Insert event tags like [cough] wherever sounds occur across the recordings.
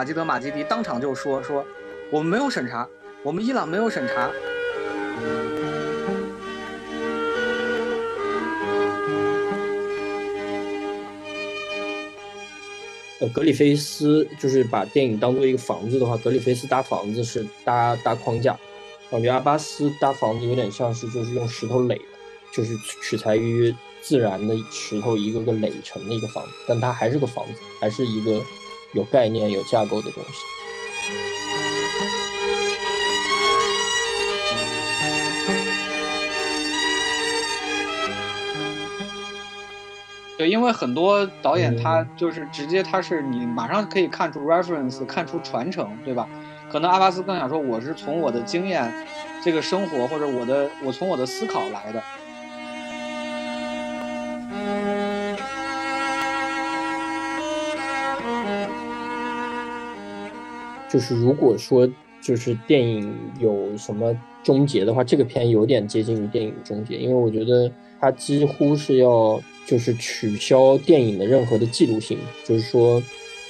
马基德马基迪当场就说说，我们没有审查，我们伊朗没有审查。呃，格里菲斯就是把电影当做一个房子的话，格里菲斯搭房子是搭搭框架，感觉阿巴斯搭房子有点像是就是用石头垒的，就是取材于自然的石头一个个垒成的一个房子，但它还是个房子，还是一个有概念、有架构的东西。对，因为很多导演他就是直接他是你马上可以看出 reference，看出传承，对吧？可能阿巴斯更想说，我是从我的经验、这个生活或者我的我从我的思考来的。就是如果说就是电影有什么终结的话，这个片有点接近于电影终结，因为我觉得它几乎是要就是取消电影的任何的记录性，就是说，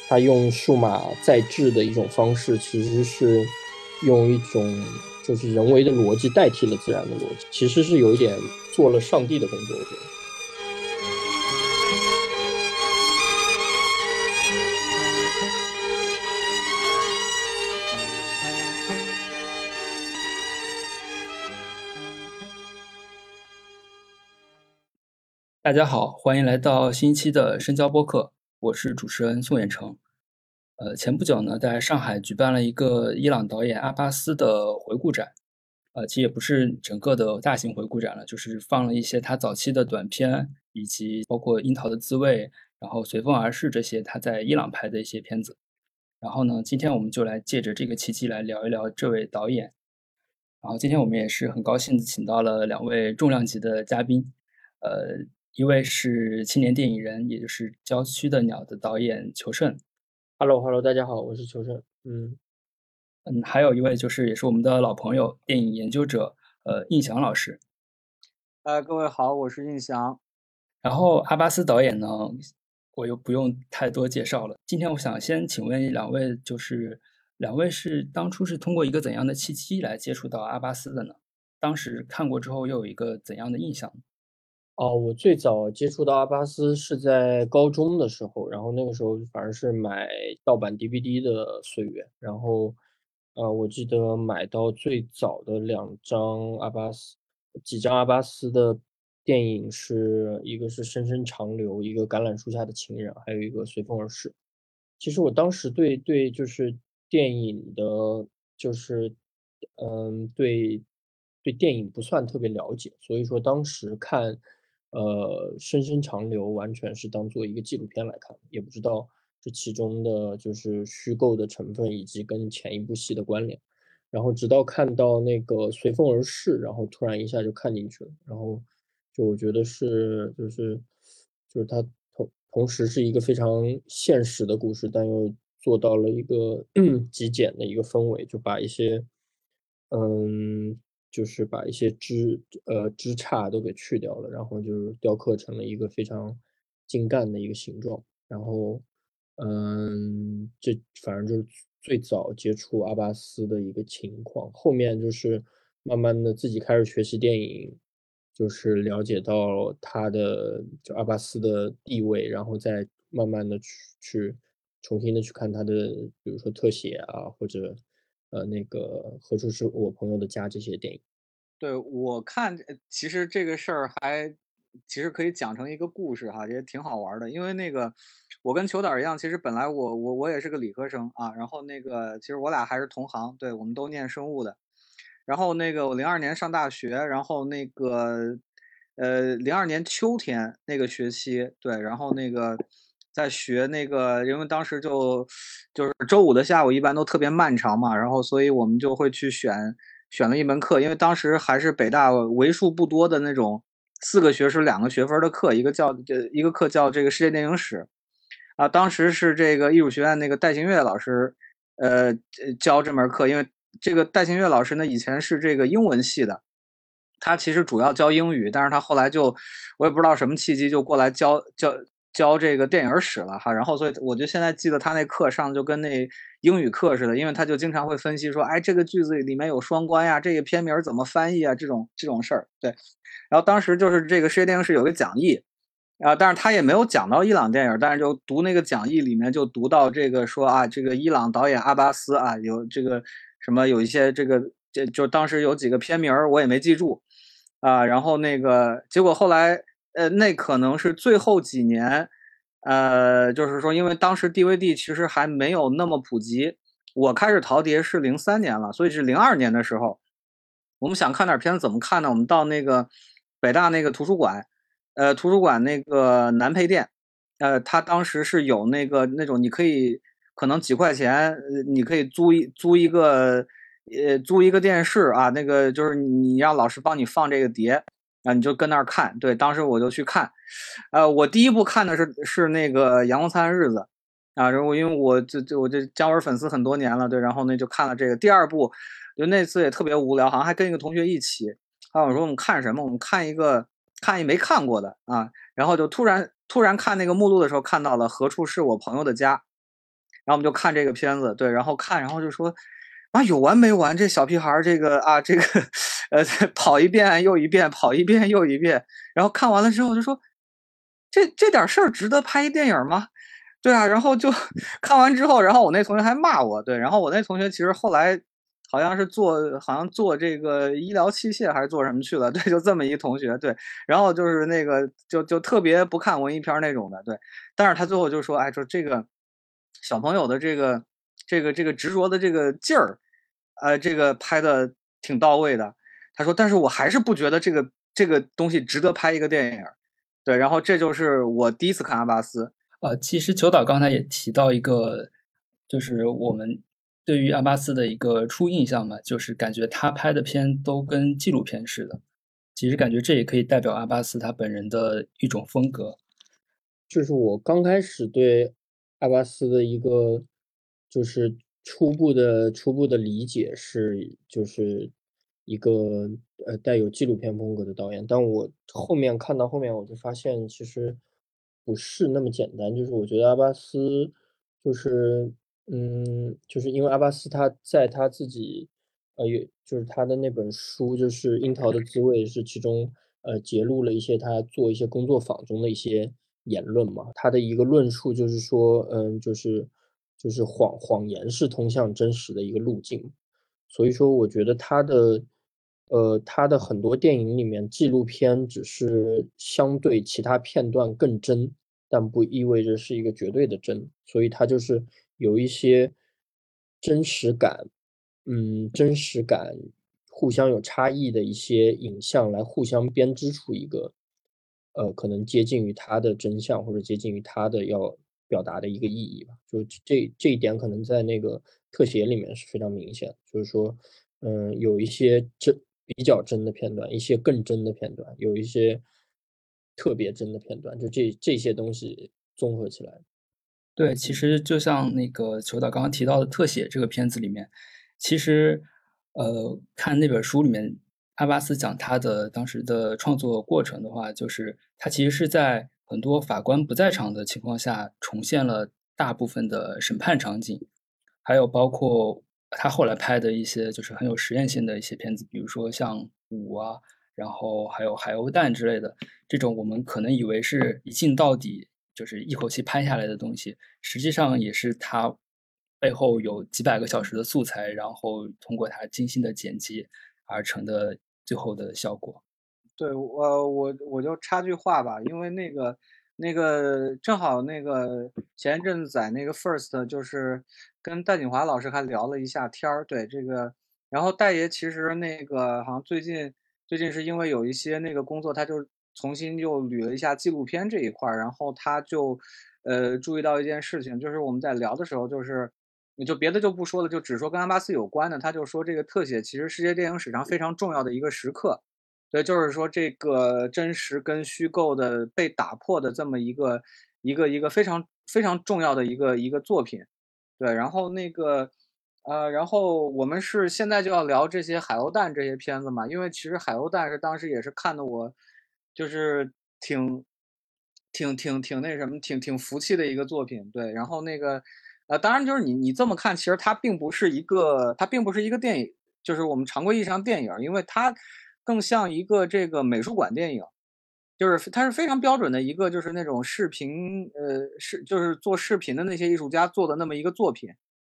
它用数码再制的一种方式，其实是用一种就是人为的逻辑代替了自然的逻辑，其实是有一点做了上帝的工作，我觉得。大家好，欢迎来到新一期的深交播客，我是主持人宋远成。呃，前不久呢，在上海举办了一个伊朗导演阿巴斯的回顾展，呃，其实也不是整个的大型回顾展了，就是放了一些他早期的短片，以及包括《樱桃的滋味》，然后《随风而逝》这些他在伊朗拍的一些片子。然后呢，今天我们就来借着这个契机来聊一聊这位导演。然后今天我们也是很高兴的请到了两位重量级的嘉宾，呃。一位是青年电影人，也就是《郊区的鸟》的导演裘胜。Hello，Hello，大家好，我是裘胜。嗯嗯，还有一位就是也是我们的老朋友，电影研究者，呃，印翔老师。呃，各位好，我是印翔。然后阿巴斯导演呢，我又不用太多介绍了。今天我想先请问两位，就是两位是当初是通过一个怎样的契机来接触到阿巴斯的呢？当时看过之后又有一个怎样的印象？哦，我最早接触到阿巴斯是在高中的时候，然后那个时候反正是买盗版 DVD 的岁月，然后，呃，我记得买到最早的两张阿巴斯，几张阿巴斯的电影是一个是《深深长流》，一个《橄榄树下的情人》，还有一个《随风而逝》。其实我当时对对就是电影的，就是嗯，对对电影不算特别了解，所以说当时看。呃，深深长流完全是当做一个纪录片来看，也不知道这其中的就是虚构的成分以及跟前一部戏的关联。然后直到看到那个随风而逝，然后突然一下就看进去了。然后就我觉得是就是就是它同同时是一个非常现实的故事，但又做到了一个 [clears throat] 极简的一个氛围，就把一些嗯。就是把一些枝呃枝杈都给去掉了，然后就是雕刻成了一个非常精干的一个形状。然后，嗯，这反正就是最早接触阿巴斯的一个情况。后面就是慢慢的自己开始学习电影，就是了解到他的就阿巴斯的地位，然后再慢慢的去去重新的去看他的，比如说特写啊，或者。呃，那个何处是我朋友的家这些电影，对我看，其实这个事儿还其实可以讲成一个故事哈，也挺好玩的。因为那个我跟球导一样，其实本来我我我也是个理科生啊，然后那个其实我俩还是同行，对我们都念生物的。然后那个我零二年上大学，然后那个呃零二年秋天那个学期，对，然后那个。在学那个，因为当时就就是周五的下午一般都特别漫长嘛，然后所以我们就会去选选了一门课，因为当时还是北大为数不多的那种四个学时两个学分的课，一个叫这一个课叫这个世界电影史，啊，当时是这个艺术学院那个戴行月老师呃教这门课，因为这个戴行月老师呢以前是这个英文系的，他其实主要教英语，但是他后来就我也不知道什么契机就过来教教。教这个电影史了哈，然后所以我就现在记得他那课上就跟那英语课似的，因为他就经常会分析说，哎，这个句子里面有双关呀，这个片名怎么翻译啊，这种这种事儿。对，然后当时就是这个世界电影史有个讲义，啊，但是他也没有讲到伊朗电影，但是就读那个讲义里面就读到这个说啊，这个伊朗导演阿巴斯啊，有这个什么有一些这个这就当时有几个片名我也没记住，啊，然后那个结果后来。呃，那可能是最后几年，呃，就是说，因为当时 DVD 其实还没有那么普及，我开始淘碟是零三年了，所以是零二年的时候，我们想看点片子怎么看呢？我们到那个北大那个图书馆，呃，图书馆那个南配店，呃，他当时是有那个那种你可以可能几块钱，你可以租一租一个，呃，租一个电视啊，那个就是你让老师帮你放这个碟。啊，你就跟那儿看，对，当时我就去看，呃，我第一部看的是是那个《阳光灿烂日子》，啊，然后因为我这这我这姜文粉丝很多年了，对，然后呢就看了这个第二部，就那次也特别无聊，好像还跟一个同学一起，啊，我说我们看什么？我们看一个看一没看过的啊，然后就突然突然看那个目录的时候看到了《何处是我朋友的家》，然后我们就看这个片子，对，然后看，然后就说。啊，有完没完？这小屁孩儿，这个啊，这个，呃，[laughs] 跑一遍又一遍，跑一遍又一遍，然后看完了之后就说，这这点事儿值得拍一电影吗？对啊，然后就看完之后，然后我那同学还骂我，对，然后我那同学其实后来好像是做，好像做这个医疗器械还是做什么去了，[laughs] 对，就这么一同学，对，然后就是那个就就特别不看文艺片那种的，对，但是他最后就说，哎，说这个小朋友的这个。这个这个执着的这个劲儿，呃，这个拍的挺到位的。他说，但是我还是不觉得这个这个东西值得拍一个电影。对，然后这就是我第一次看阿巴斯。呃，其实裘导刚才也提到一个，就是我们对于阿巴斯的一个初印象嘛，就是感觉他拍的片都跟纪录片似的。其实感觉这也可以代表阿巴斯他本人的一种风格。就是我刚开始对阿巴斯的一个。就是初步的初步的理解是，就是一个呃带有纪录片风格的导演，但我后面看到后面，我就发现其实不是那么简单。就是我觉得阿巴斯，就是嗯，就是因为阿巴斯他在他自己呃，有就是他的那本书，就是《樱桃的滋味》，是其中呃揭露了一些他做一些工作坊中的一些言论嘛。他的一个论述就是说，嗯，就是。就是谎谎言是通向真实的一个路径，所以说我觉得他的，呃，他的很多电影里面纪录片只是相对其他片段更真，但不意味着是一个绝对的真，所以他就是有一些真实感，嗯，真实感互相有差异的一些影像来互相编织出一个，呃，可能接近于他的真相或者接近于他的要。表达的一个意义吧，就这这一点可能在那个特写里面是非常明显，就是说，嗯，有一些真比较真的片段，一些更真的片段，有一些特别真的片段，就这这些东西综合起来。对，其实就像那个裘导刚刚提到的特写这个片子里面，其实，呃，看那本书里面阿巴斯讲他的当时的创作过程的话，就是他其实是在。很多法官不在场的情况下，重现了大部分的审判场景，还有包括他后来拍的一些就是很有实验性的一些片子，比如说像《舞》啊，然后还有《海鸥蛋》之类的这种，我们可能以为是一镜到底，就是一口气拍下来的东西，实际上也是他背后有几百个小时的素材，然后通过他精心的剪辑而成的最后的效果。对我我我就插句话吧，因为那个那个正好那个前一阵子在那个 First 就是跟戴锦华老师还聊了一下天儿，对这个，然后戴爷其实那个好像最近最近是因为有一些那个工作，他就重新又捋了一下纪录片这一块儿，然后他就呃注意到一件事情，就是我们在聊的时候，就是你就别的就不说了，就只说跟阿巴斯有关的，他就说这个特写其实世界电影史上非常重要的一个时刻。对，就是说这个真实跟虚构的被打破的这么一个一个一个非常非常重要的一个一个作品。对，然后那个呃，然后我们是现在就要聊这些海鸥蛋这些片子嘛，因为其实海鸥蛋是当时也是看的我就是挺挺挺挺那什么，挺挺服气的一个作品。对，然后那个呃，当然就是你你这么看，其实它并不是一个，它并不是一个电影，就是我们常规意义上电影，因为它更像一个这个美术馆电影。就是它是非常标准的一个，就是那种视频，呃，是就是做视频的那些艺术家做的那么一个作品，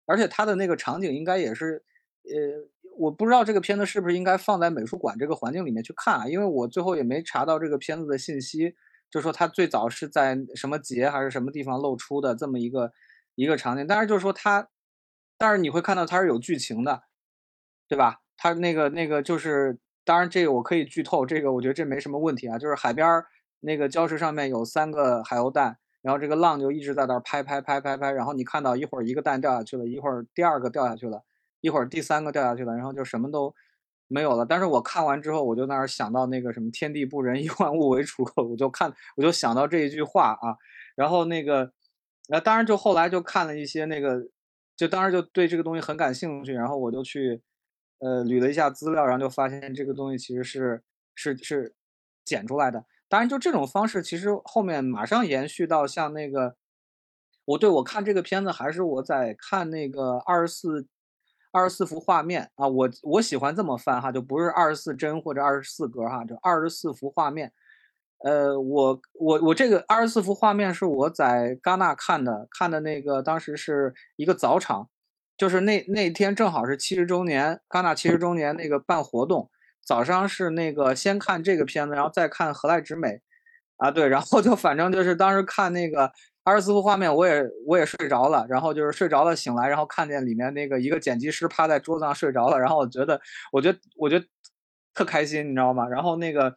而且它的那个场景应该也是，呃，我不知道这个片子是不是应该放在美术馆这个环境里面去看啊，因为我最后也没查到这个片子的信息，就说它最早是在什么节还是什么地方露出的这么一个一个场景，但是就是说它，但是你会看到它是有剧情的，对吧？它那个那个就是。当然，这个我可以剧透，这个我觉得这没什么问题啊。就是海边儿那个礁石上面有三个海鸥蛋，然后这个浪就一直在那儿拍拍拍拍拍，然后你看到一会儿一个蛋掉下去了，一会儿第二个掉下去了，一会儿第三个掉下去了，然后就什么都没有了。但是我看完之后，我就那儿想到那个什么“天地不仁，以万物为刍狗”，我就看我就想到这一句话啊。然后那个，那当然就后来就看了一些那个，就当时就对这个东西很感兴趣，然后我就去。呃，捋了一下资料，然后就发现这个东西其实是是是剪出来的。当然，就这种方式，其实后面马上延续到像那个，我对我看这个片子还是我在看那个二十四二十四幅画面啊，我我喜欢这么翻哈，就不是二十四帧或者二十四格哈，就二十四幅画面。呃，我我我这个二十四幅画面是我在戛纳看的，看的那个当时是一个早场。就是那那天正好是七十周年，戛纳七十周年那个办活动，早上是那个先看这个片子，然后再看《何来之美》，啊对，然后就反正就是当时看那个二十四幅画面，我也我也睡着了，然后就是睡着了醒来，然后看见里面那个一个剪辑师趴在桌子上睡着了，然后我觉得我觉得我觉得特开心，你知道吗？然后那个，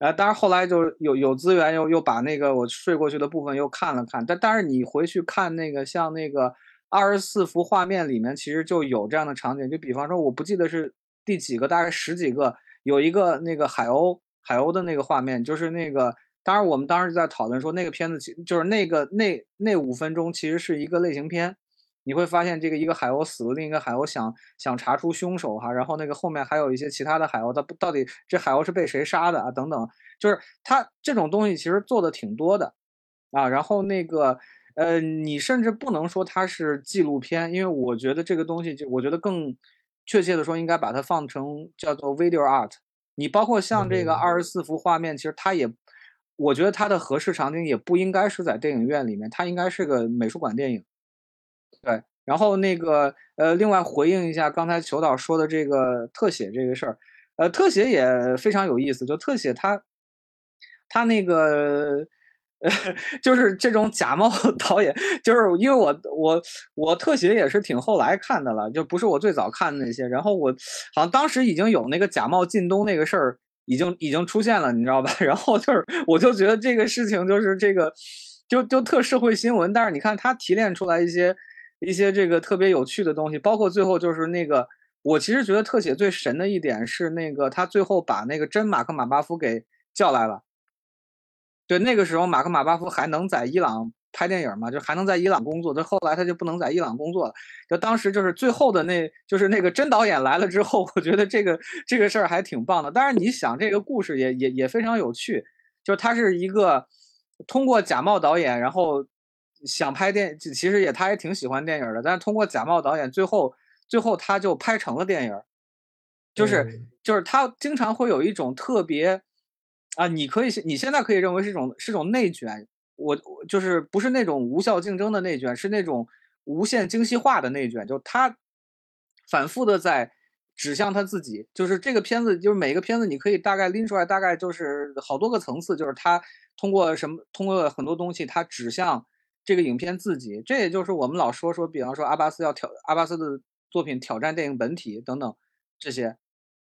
呃，当然后来就有有资源又又把那个我睡过去的部分又看了看，但但是你回去看那个像那个。二十四幅画面里面其实就有这样的场景，就比方说，我不记得是第几个，大概十几个，有一个那个海鸥，海鸥的那个画面，就是那个，当然我们当时在讨论说，那个片子其就是那个那那五分钟其实是一个类型片，你会发现这个一个海鸥死了，另一个海鸥想想查出凶手哈，然后那个后面还有一些其他的海鸥，它到底这海鸥是被谁杀的啊？等等，就是它这种东西其实做的挺多的啊，然后那个。呃，你甚至不能说它是纪录片，因为我觉得这个东西就，我觉得更确切的说，应该把它放成叫做 video art。你包括像这个二十四幅画面，其实它也，我觉得它的合适场景也不应该是在电影院里面，它应该是个美术馆电影。对，然后那个呃，另外回应一下刚才裘导说的这个特写这个事儿，呃，特写也非常有意思，就特写它，它那个。[laughs] 就是这种假冒导演，就是因为我我我特写也是挺后来看的了，就不是我最早看的那些。然后我好像当时已经有那个假冒靳东那个事儿已经已经出现了，你知道吧？[laughs] 然后就是我就觉得这个事情就是这个就就特社会新闻。但是你看他提炼出来一些一些这个特别有趣的东西，包括最后就是那个我其实觉得特写最神的一点是那个他最后把那个真马克马巴夫给叫来了。对，那个时候马克马巴夫还能在伊朗拍电影吗？就还能在伊朗工作。但后来他就不能在伊朗工作了。就当时就是最后的那，就是那个真导演来了之后，我觉得这个这个事儿还挺棒的。但是你想，这个故事也也也非常有趣。就是他是一个通过假冒导演，然后想拍电，其实也他也挺喜欢电影的。但是通过假冒导演，最后最后他就拍成了电影。就是就是他经常会有一种特别。啊，你可以，你现在可以认为是一种是种内卷，我就是不是那种无效竞争的内卷，是那种无限精细化的内卷，就他反复的在指向他自己，就是这个片子，就是每个片子你可以大概拎出来，大概就是好多个层次，就是他通过什么，通过很多东西，他指向这个影片自己，这也就是我们老说说，比方说阿巴斯要挑阿巴斯的作品挑战电影本体等等这些。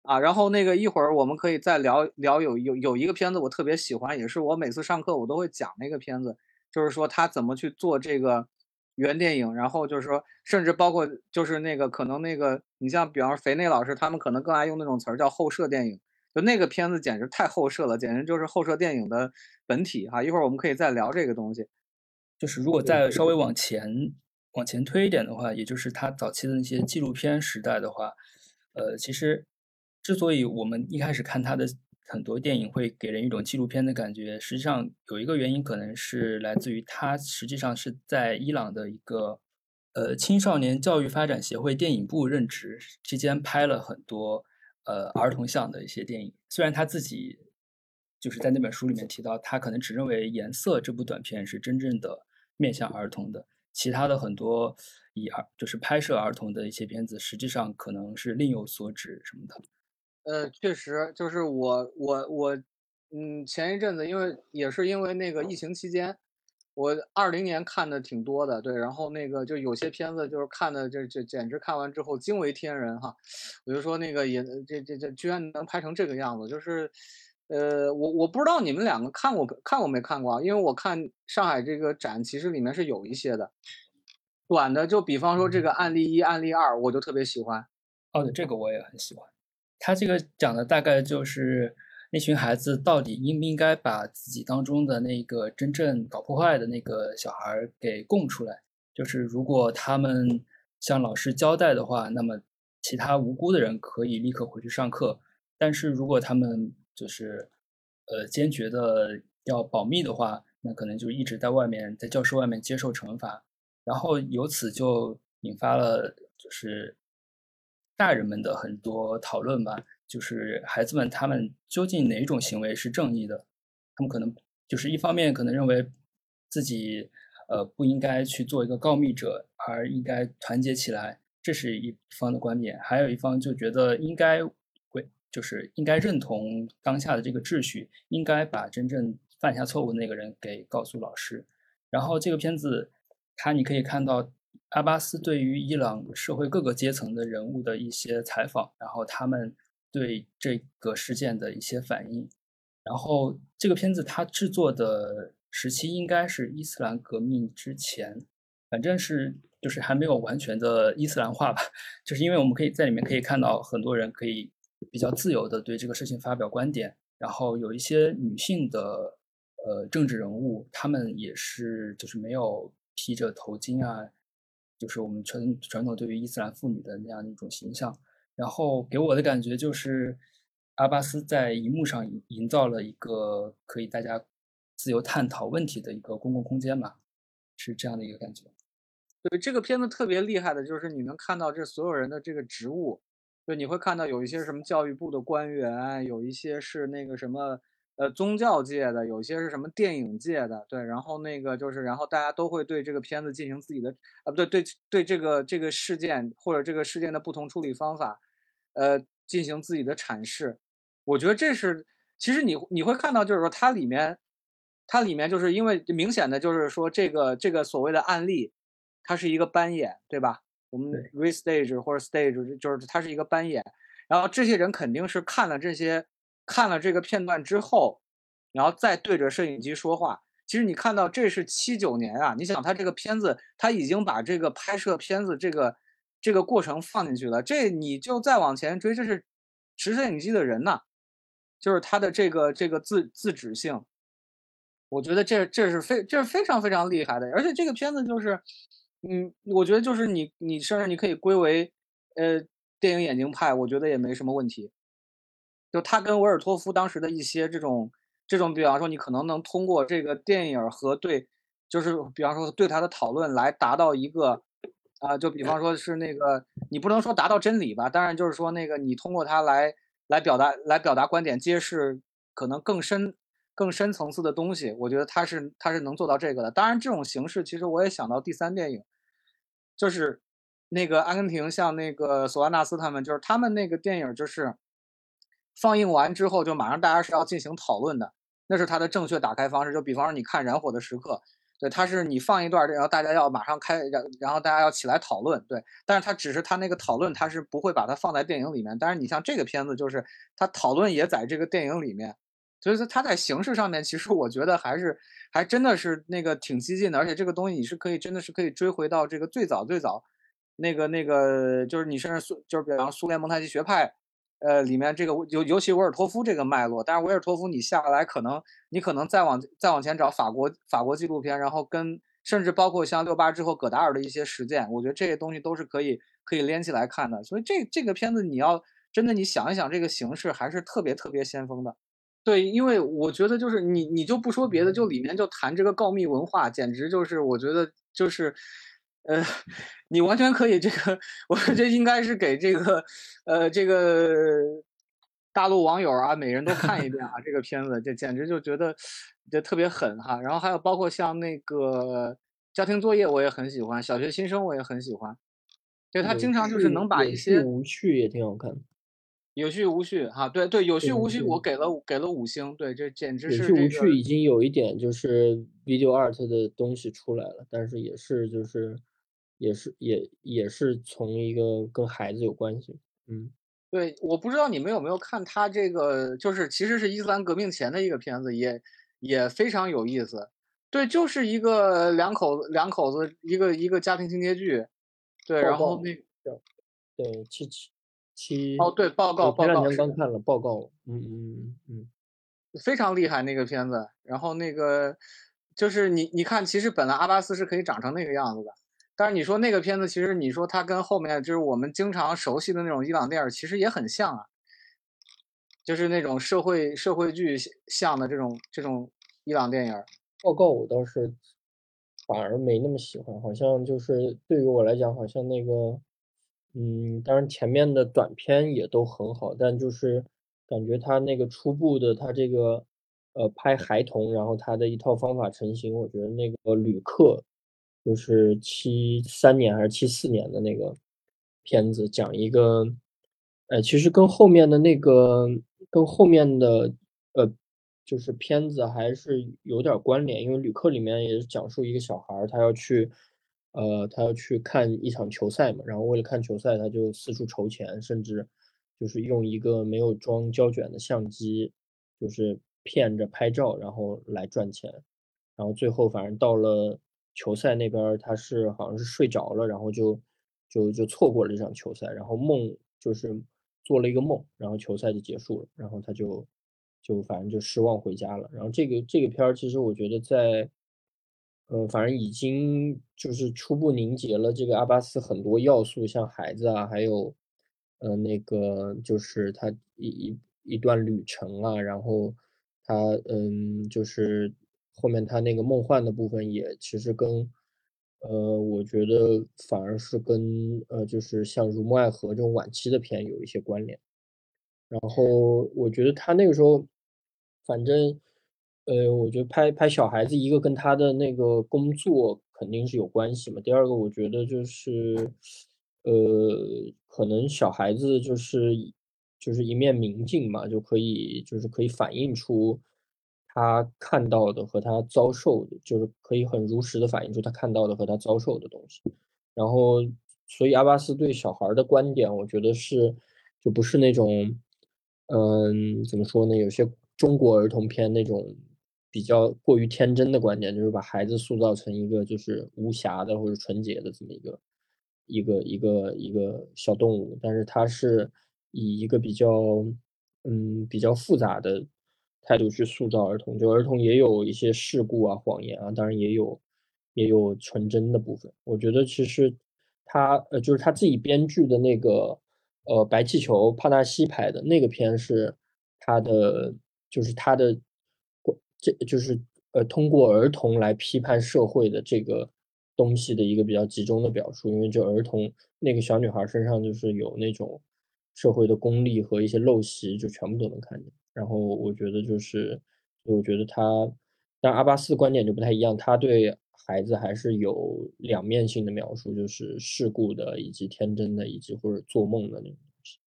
啊，然后那个一会儿我们可以再聊聊，有有有一个片子我特别喜欢，也是我每次上课我都会讲那个片子，就是说他怎么去做这个原电影，然后就是说，甚至包括就是那个可能那个你像比方说肥内老师他们可能更爱用那种词儿叫后摄电影，就那个片子简直太后摄了，简直就是后摄电影的本体哈。一会儿我们可以再聊这个东西，就是如果再稍微往前往前推一点的话，也就是他早期的那些纪录片时代的话，呃，其实。之所以我们一开始看他的很多电影会给人一种纪录片的感觉，实际上有一个原因可能是来自于他实际上是在伊朗的一个呃青少年教育发展协会电影部任职期间拍了很多呃儿童向的一些电影，虽然他自己就是在那本书里面提到，他可能只认为《颜色》这部短片是真正的面向儿童的。其他的很多以儿就是拍摄儿童的一些片子，实际上可能是另有所指什么的。呃，确实，就是我我我，嗯，前一阵子因为也是因为那个疫情期间，我二零年看的挺多的，对，然后那个就有些片子就是看的这这简直看完之后惊为天人哈，我就说那个也这这这居然能拍成这个样子，就是。呃，我我不知道你们两个看过看过没看过啊？因为我看上海这个展，其实里面是有一些的短的，就比方说这个案例一、案例二，我就特别喜欢。哦，对，这个我也很喜欢。他这个讲的大概就是那群孩子到底应不应该把自己当中的那个真正搞破坏的那个小孩给供出来。就是如果他们向老师交代的话，那么其他无辜的人可以立刻回去上课。但是如果他们就是，呃，坚决的要保密的话，那可能就一直在外面，在教室外面接受惩罚，然后由此就引发了就是大人们的很多讨论吧。就是孩子们他们究竟哪种行为是正义的？他们可能就是一方面可能认为自己呃不应该去做一个告密者，而应该团结起来，这是一方的观点；还有一方就觉得应该会。就是应该认同当下的这个秩序，应该把真正犯下错误的那个人给告诉老师。然后这个片子，它你可以看到阿巴斯对于伊朗社会各个阶层的人物的一些采访，然后他们对这个事件的一些反应。然后这个片子它制作的时期应该是伊斯兰革命之前，反正是就是还没有完全的伊斯兰化吧。就是因为我们可以在里面可以看到很多人可以。比较自由的对这个事情发表观点，然后有一些女性的呃政治人物，她们也是就是没有披着头巾啊，就是我们传传统对于伊斯兰妇女的那样一种形象。然后给我的感觉就是阿巴斯在荧幕上营造了一个可以大家自由探讨问题的一个公共空间嘛，是这样的一个感觉。对这个片子特别厉害的就是你能看到这所有人的这个职务。就你会看到有一些什么教育部的官员，有一些是那个什么呃宗教界的，有些是什么电影界的，对，然后那个就是，然后大家都会对这个片子进行自己的啊不对对对这个这个事件或者这个事件的不同处理方法，呃进行自己的阐释。我觉得这是其实你你会看到就是说它里面它里面就是因为明显的就是说这个这个所谓的案例，它是一个班演，对吧？我们 restage 或者 stage 就是它是一个班演，然后这些人肯定是看了这些看了这个片段之后，然后再对着摄影机说话。其实你看到这是七九年啊，你想他这个片子他已经把这个拍摄片子这个这个过程放进去了，这你就再往前追，这是持摄影机的人呐，就是他的这个这个自自主性，我觉得这这是非这是非常非常厉害的，而且这个片子就是。嗯，我觉得就是你，你甚至你可以归为，呃，电影眼睛派，我觉得也没什么问题。就他跟维尔托夫当时的一些这种这种，比方说，你可能能通过这个电影和对，就是比方说对他的讨论来达到一个，啊，就比方说是那个，你不能说达到真理吧，当然就是说那个你通过他来来表达来表达观点，揭示可能更深。更深层次的东西，我觉得他是他是能做到这个的。当然，这种形式其实我也想到第三电影，就是那个阿根廷，像那个索安纳斯他们，就是他们那个电影，就是放映完之后就马上大家是要进行讨论的，那是他的正确打开方式。就比方说你看《燃火的时刻》，对，他是你放一段，然后大家要马上开，然然后大家要起来讨论，对。但是他只是他那个讨论，他是不会把它放在电影里面。但是你像这个片子，就是他讨论也在这个电影里面。所以说他在形式上面，其实我觉得还是还真的是那个挺激进的，而且这个东西你是可以真的是可以追回到这个最早最早那个那个，就是你甚至苏就是比方苏联蒙太奇学派，呃里面这个尤尤其维尔托夫这个脉络，但是维尔托夫你下来可能你可能再往再往前找法国法国纪录片，然后跟甚至包括像六八之后戈达尔的一些实践，我觉得这些东西都是可以可以连起来看的。所以这这个片子你要真的你想一想，这个形式还是特别特别先锋的。对，因为我觉得就是你你就不说别的，就里面就谈这个告密文化，简直就是我觉得就是，呃，你完全可以这个，[laughs] 我觉得应该是给这个呃这个大陆网友啊，每人都看一遍啊，这个片子，这简直就觉得这特别狠哈。然后还有包括像那个家庭作业，我也很喜欢，小学新生我也很喜欢，对他经常就是能把一些无趣也挺好看的。有序无序哈，对对，有序无序，我给了给了五星，对，这简直是有序无序，已经有一点就是 video art 的东西出来了，但是也是就是也是也也是从一个跟孩子有关系，嗯，对，我不知道你们有没有看他这个，就是其实是伊斯兰革命前的一个片子，也也非常有意思，对，就是一个两口子两口子一个一个家庭情节剧，对，然后那个对七七。七哦，对，报告报告，前两天刚看了报告，嗯嗯嗯，非常厉害那个片子。然后那个就是你你看，其实本来阿巴斯是可以长成那个样子的，但是你说那个片子，其实你说它跟后面就是我们经常熟悉的那种伊朗电影，其实也很像啊，就是那种社会社会剧像的这种这种伊朗电影。报告我倒是反而没那么喜欢，好像就是对于我来讲，好像那个。嗯，当然前面的短片也都很好，但就是感觉他那个初步的他这个呃拍孩童，然后他的一套方法成型，我觉得那个旅客就是七三年还是七四年的那个片子，讲一个，呃，其实跟后面的那个跟后面的呃就是片子还是有点关联，因为旅客里面也是讲述一个小孩他要去。呃，他要去看一场球赛嘛，然后为了看球赛，他就四处筹钱，甚至就是用一个没有装胶卷的相机，就是骗着拍照，然后来赚钱。然后最后反正到了球赛那边，他是好像是睡着了，然后就就就错过了这场球赛，然后梦就是做了一个梦，然后球赛就结束了，然后他就就反正就失望回家了。然后这个这个片儿，其实我觉得在。呃，反正已经就是初步凝结了这个阿巴斯很多要素，像孩子啊，还有，呃，那个就是他一一一段旅程啊，然后他嗯，就是后面他那个梦幻的部分也其实跟，呃，我觉得反而是跟呃，就是像《如梦爱河》这种晚期的片有一些关联。然后我觉得他那个时候，反正。呃，我觉得拍拍小孩子，一个跟他的那个工作肯定是有关系嘛。第二个，我觉得就是，呃，可能小孩子就是就是一面明镜嘛，就可以就是可以反映出他看到的和他遭受的，就是可以很如实的反映出他看到的和他遭受的东西。然后，所以阿巴斯对小孩的观点，我觉得是就不是那种，嗯，怎么说呢？有些中国儿童片那种。比较过于天真的观点，就是把孩子塑造成一个就是无瑕的或者纯洁的这么一个一个一个一个小动物，但是他是以一个比较嗯比较复杂的态度去塑造儿童，就儿童也有一些事故啊、谎言啊，当然也有也有纯真的部分。我觉得其实他呃就是他自己编剧的那个呃白气球帕纳西拍的那个片是他的就是他的。这就是呃，通过儿童来批判社会的这个东西的一个比较集中的表述，因为就儿童那个小女孩身上就是有那种社会的功利和一些陋习，就全部都能看见。然后我觉得就是，我觉得他，但阿巴斯的观点就不太一样，他对孩子还是有两面性的描述，就是世故的，以及天真的，以及或者做梦的那种东西。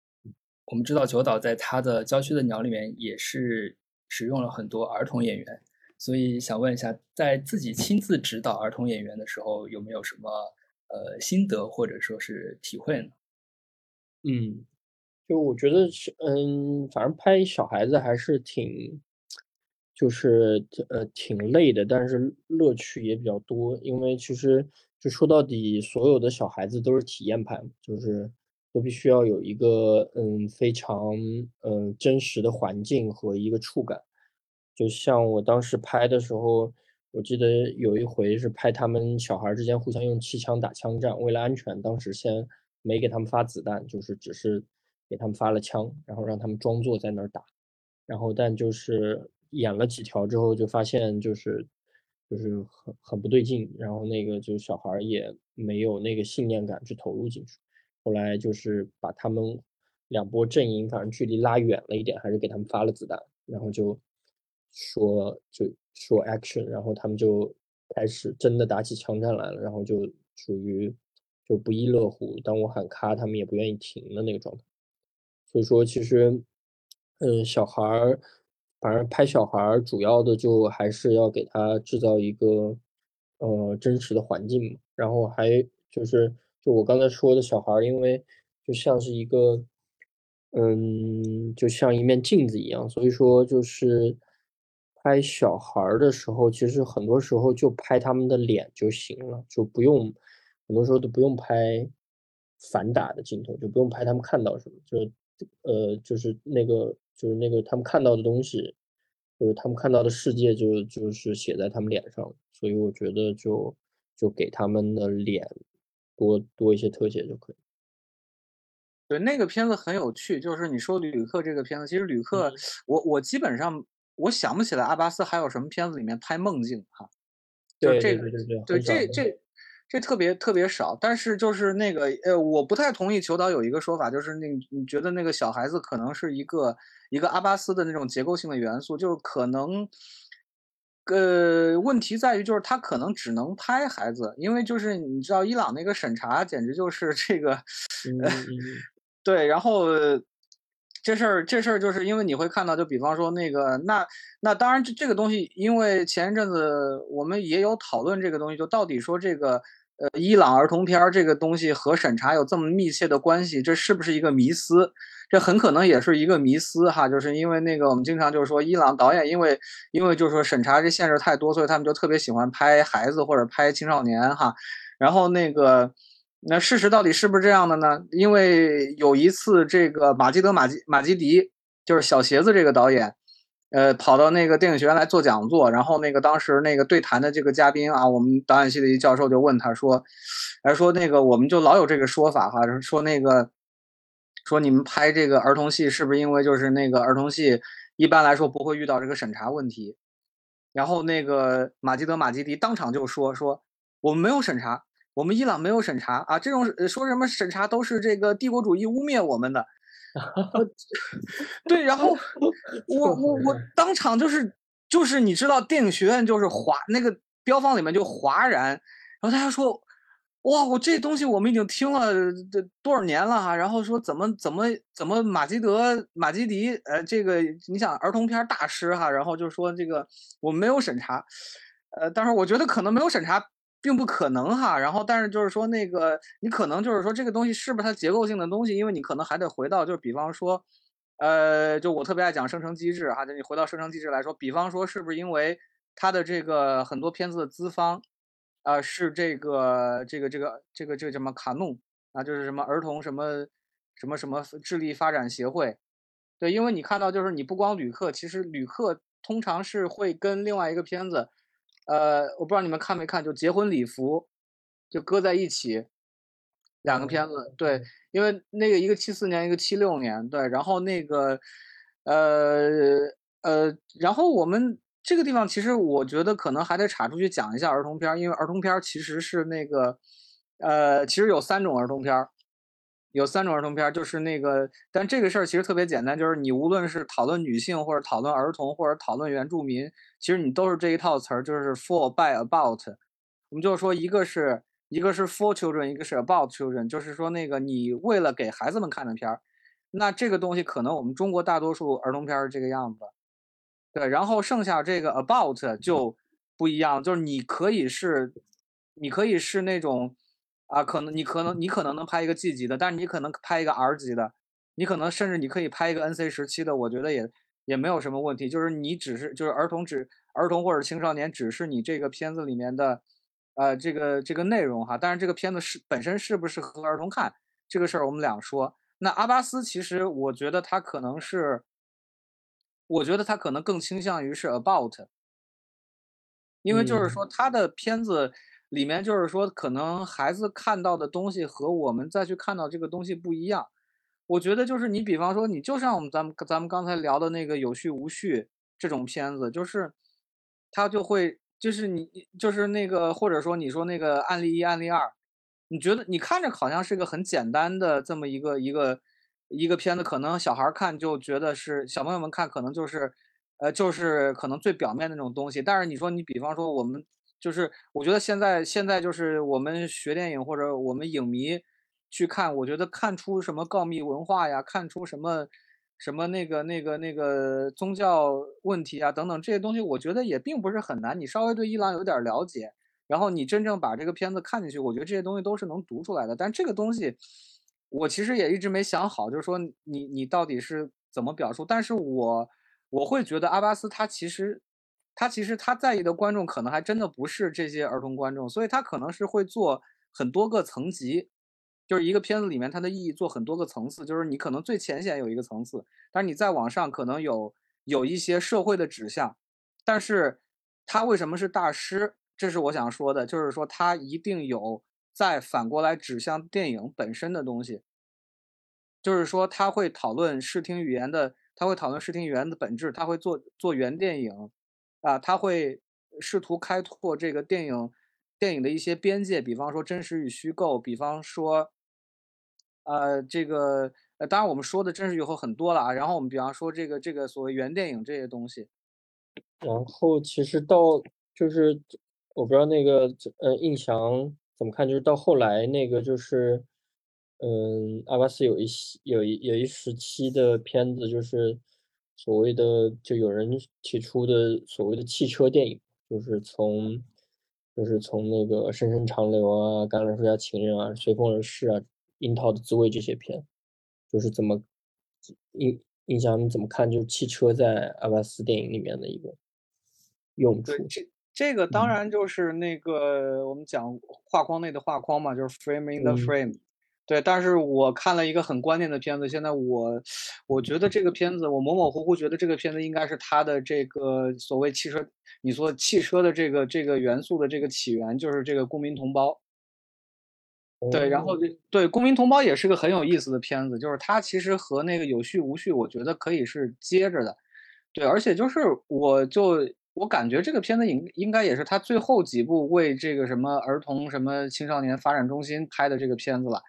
我们知道九岛在他的《郊区的鸟》里面也是。使用了很多儿童演员，所以想问一下，在自己亲自指导儿童演员的时候，有没有什么呃心得或者说是体会呢？嗯，就我觉得是，嗯，反正拍小孩子还是挺，就是呃挺累的，但是乐趣也比较多，因为其实就说到底，所有的小孩子都是体验派，就是。都必须要有一个嗯非常嗯真实的环境和一个触感，就像我当时拍的时候，我记得有一回是拍他们小孩之间互相用气枪打枪战，为了安全，当时先没给他们发子弹，就是只是给他们发了枪，然后让他们装作在那儿打，然后但就是演了几条之后，就发现就是就是很很不对劲，然后那个就是小孩也没有那个信念感去投入进去，后来就是把他们两波阵营反正距离拉远了一点，还是给他们发了子弹，然后就说就说 action，然后他们就开始真的打起枪战来了，然后就属于就不亦乐乎，当我喊咔，他们也不愿意停的那个状态。所以说，其实，嗯，小孩儿，反正拍小孩儿，主要的就还是要给他制造一个，呃，真实的环境嘛。然后还就是，就我刚才说的小孩儿，因为就像是一个，嗯，就像一面镜子一样，所以说就是拍小孩儿的时候，其实很多时候就拍他们的脸就行了，就不用，很多时候都不用拍反打的镜头，就不用拍他们看到什么，就。呃，就是那个，就是那个他们看到的东西，就是他们看到的世界，就就是写在他们脸上，所以我觉得就就给他们的脸多多一些特写就可以。对，那个片子很有趣，就是你说旅客这个片子，其实旅客，我我基本上我想不起来阿巴斯还有什么片子里面拍梦境哈，就这个对对对对这这。这特别特别少，但是就是那个呃，我不太同意求导有一个说法，就是那你觉得那个小孩子可能是一个一个阿巴斯的那种结构性的元素，就是可能，呃，问题在于就是他可能只能拍孩子，因为就是你知道伊朗那个审查简直就是这个，[laughs] 对，然后这事儿这事儿就是因为你会看到，就比方说那个那那当然这这个东西，因为前一阵子我们也有讨论这个东西，就到底说这个。呃，伊朗儿童片儿这个东西和审查有这么密切的关系，这是不是一个迷思？这很可能也是一个迷思哈，就是因为那个我们经常就是说，伊朗导演因为因为就是说审查这限制太多，所以他们就特别喜欢拍孩子或者拍青少年哈。然后那个那事实到底是不是这样的呢？因为有一次这个马基德马基马基迪就是小鞋子这个导演。呃，跑到那个电影学院来做讲座，然后那个当时那个对谈的这个嘉宾啊，我们导演系的一教授就问他说，还说那个我们就老有这个说法哈，说那个说你们拍这个儿童戏是不是因为就是那个儿童戏一般来说不会遇到这个审查问题？然后那个马基德马基迪当场就说说我们没有审查，我们伊朗没有审查啊，这种说什么审查都是这个帝国主义污蔑我们的。[laughs] 对，然后 [laughs] 我我我当场就是就是你知道电影学院就是哗那个标方里面就哗然，然后大家说哇我这东西我们已经听了这多少年了哈，然后说怎么怎么怎么马基德马基迪呃这个你想儿童片大师哈，然后就说这个我们没有审查，呃，但是我觉得可能没有审查。并不可能哈，然后但是就是说那个你可能就是说这个东西是不是它结构性的东西，因为你可能还得回到就是比方说，呃，就我特别爱讲生成机制哈，就你回到生成机制来说，比方说是不是因为它的这个很多片子的资方，啊是这个这个这个这个这个什么卡弄啊，就是什么儿童什么什么什么智力发展协会，对，因为你看到就是你不光旅客，其实旅客通常是会跟另外一个片子。呃，我不知道你们看没看，就结婚礼服，就搁在一起，两个片子，对，因为那个一个七四年，一个七六年，对，然后那个，呃呃，然后我们这个地方其实我觉得可能还得插出去讲一下儿童片，因为儿童片其实是那个，呃，其实有三种儿童片。有三种儿童片，就是那个，但这个事儿其实特别简单，就是你无论是讨论女性，或者讨论儿童，或者讨论原住民，其实你都是这一套词儿，就是 for by about。我们就是说，一个是一个是 for children，一个是 about children，就是说那个你为了给孩子们看的片儿，那这个东西可能我们中国大多数儿童片是这个样子，对，然后剩下这个 about 就不一样，就是你可以是，你可以是那种。啊，可能你可能你可能能拍一个 G 级的，但是你可能拍一个 R 级的，你可能甚至你可以拍一个 NC 十七的，我觉得也也没有什么问题。就是你只是就是儿童只儿童或者青少年只是你这个片子里面的，呃，这个这个内容哈。但是这个片子是本身适不适合儿童看这个事儿，我们两说。那阿巴斯其实我觉得他可能是，我觉得他可能更倾向于是 About，因为就是说他的片子。里面就是说，可能孩子看到的东西和我们再去看到这个东西不一样。我觉得就是你比方说你就像我们咱们咱们刚才聊的那个有序无序这种片子，就是它就会就是你就是那个或者说你说那个案例一案例二，你觉得你看着好像是个很简单的这么一个一个一个片子，可能小孩看就觉得是小朋友们看可能就是呃就是可能最表面的那种东西，但是你说你比方说我们。就是我觉得现在现在就是我们学电影或者我们影迷去看，我觉得看出什么告密文化呀，看出什么什么那个那个那个宗教问题啊等等这些东西，我觉得也并不是很难。你稍微对伊朗有点了解，然后你真正把这个片子看进去，我觉得这些东西都是能读出来的。但这个东西我其实也一直没想好，就是说你你到底是怎么表述？但是我我会觉得阿巴斯他其实。他其实他在意的观众可能还真的不是这些儿童观众，所以他可能是会做很多个层级，就是一个片子里面它的意义做很多个层次，就是你可能最浅显有一个层次，但是你再往上可能有有一些社会的指向，但是他为什么是大师？这是我想说的，就是说他一定有再反过来指向电影本身的东西，就是说他会讨论视听语言的，他会讨论视听语言的本质，他会做做原电影。啊，他会试图开拓这个电影电影的一些边界，比方说真实与虚构，比方说，呃，这个呃，当然我们说的真实以后很多了啊。然后我们比方说这个这个所谓原电影这些东西。然后其实到就是我不知道那个呃印象怎么看，就是到后来那个就是嗯，阿巴斯有一有一有一时期的片子就是。所谓的就有人提出的所谓的汽车电影，就是从，就是从那个《深深长流》啊，《橄榄树下情人》啊，《随风而逝》啊，《樱桃的滋味》这些片，就是怎么印印象你怎么看？就是汽车在阿巴斯电影里面的一个用处。这这个当然就是那个我们讲画框内的画框嘛，就是 frame in the frame。对，但是我看了一个很关键的片子，现在我，我觉得这个片子，我模模糊糊觉得这个片子应该是他的这个所谓汽车，你说汽车的这个这个元素的这个起源，就是这个公民同胞。对，然后对公民同胞也是个很有意思的片子，就是它其实和那个有序无序，我觉得可以是接着的。对，而且就是我就我感觉这个片子应应该也是他最后几部为这个什么儿童什么青少年发展中心拍的这个片子了。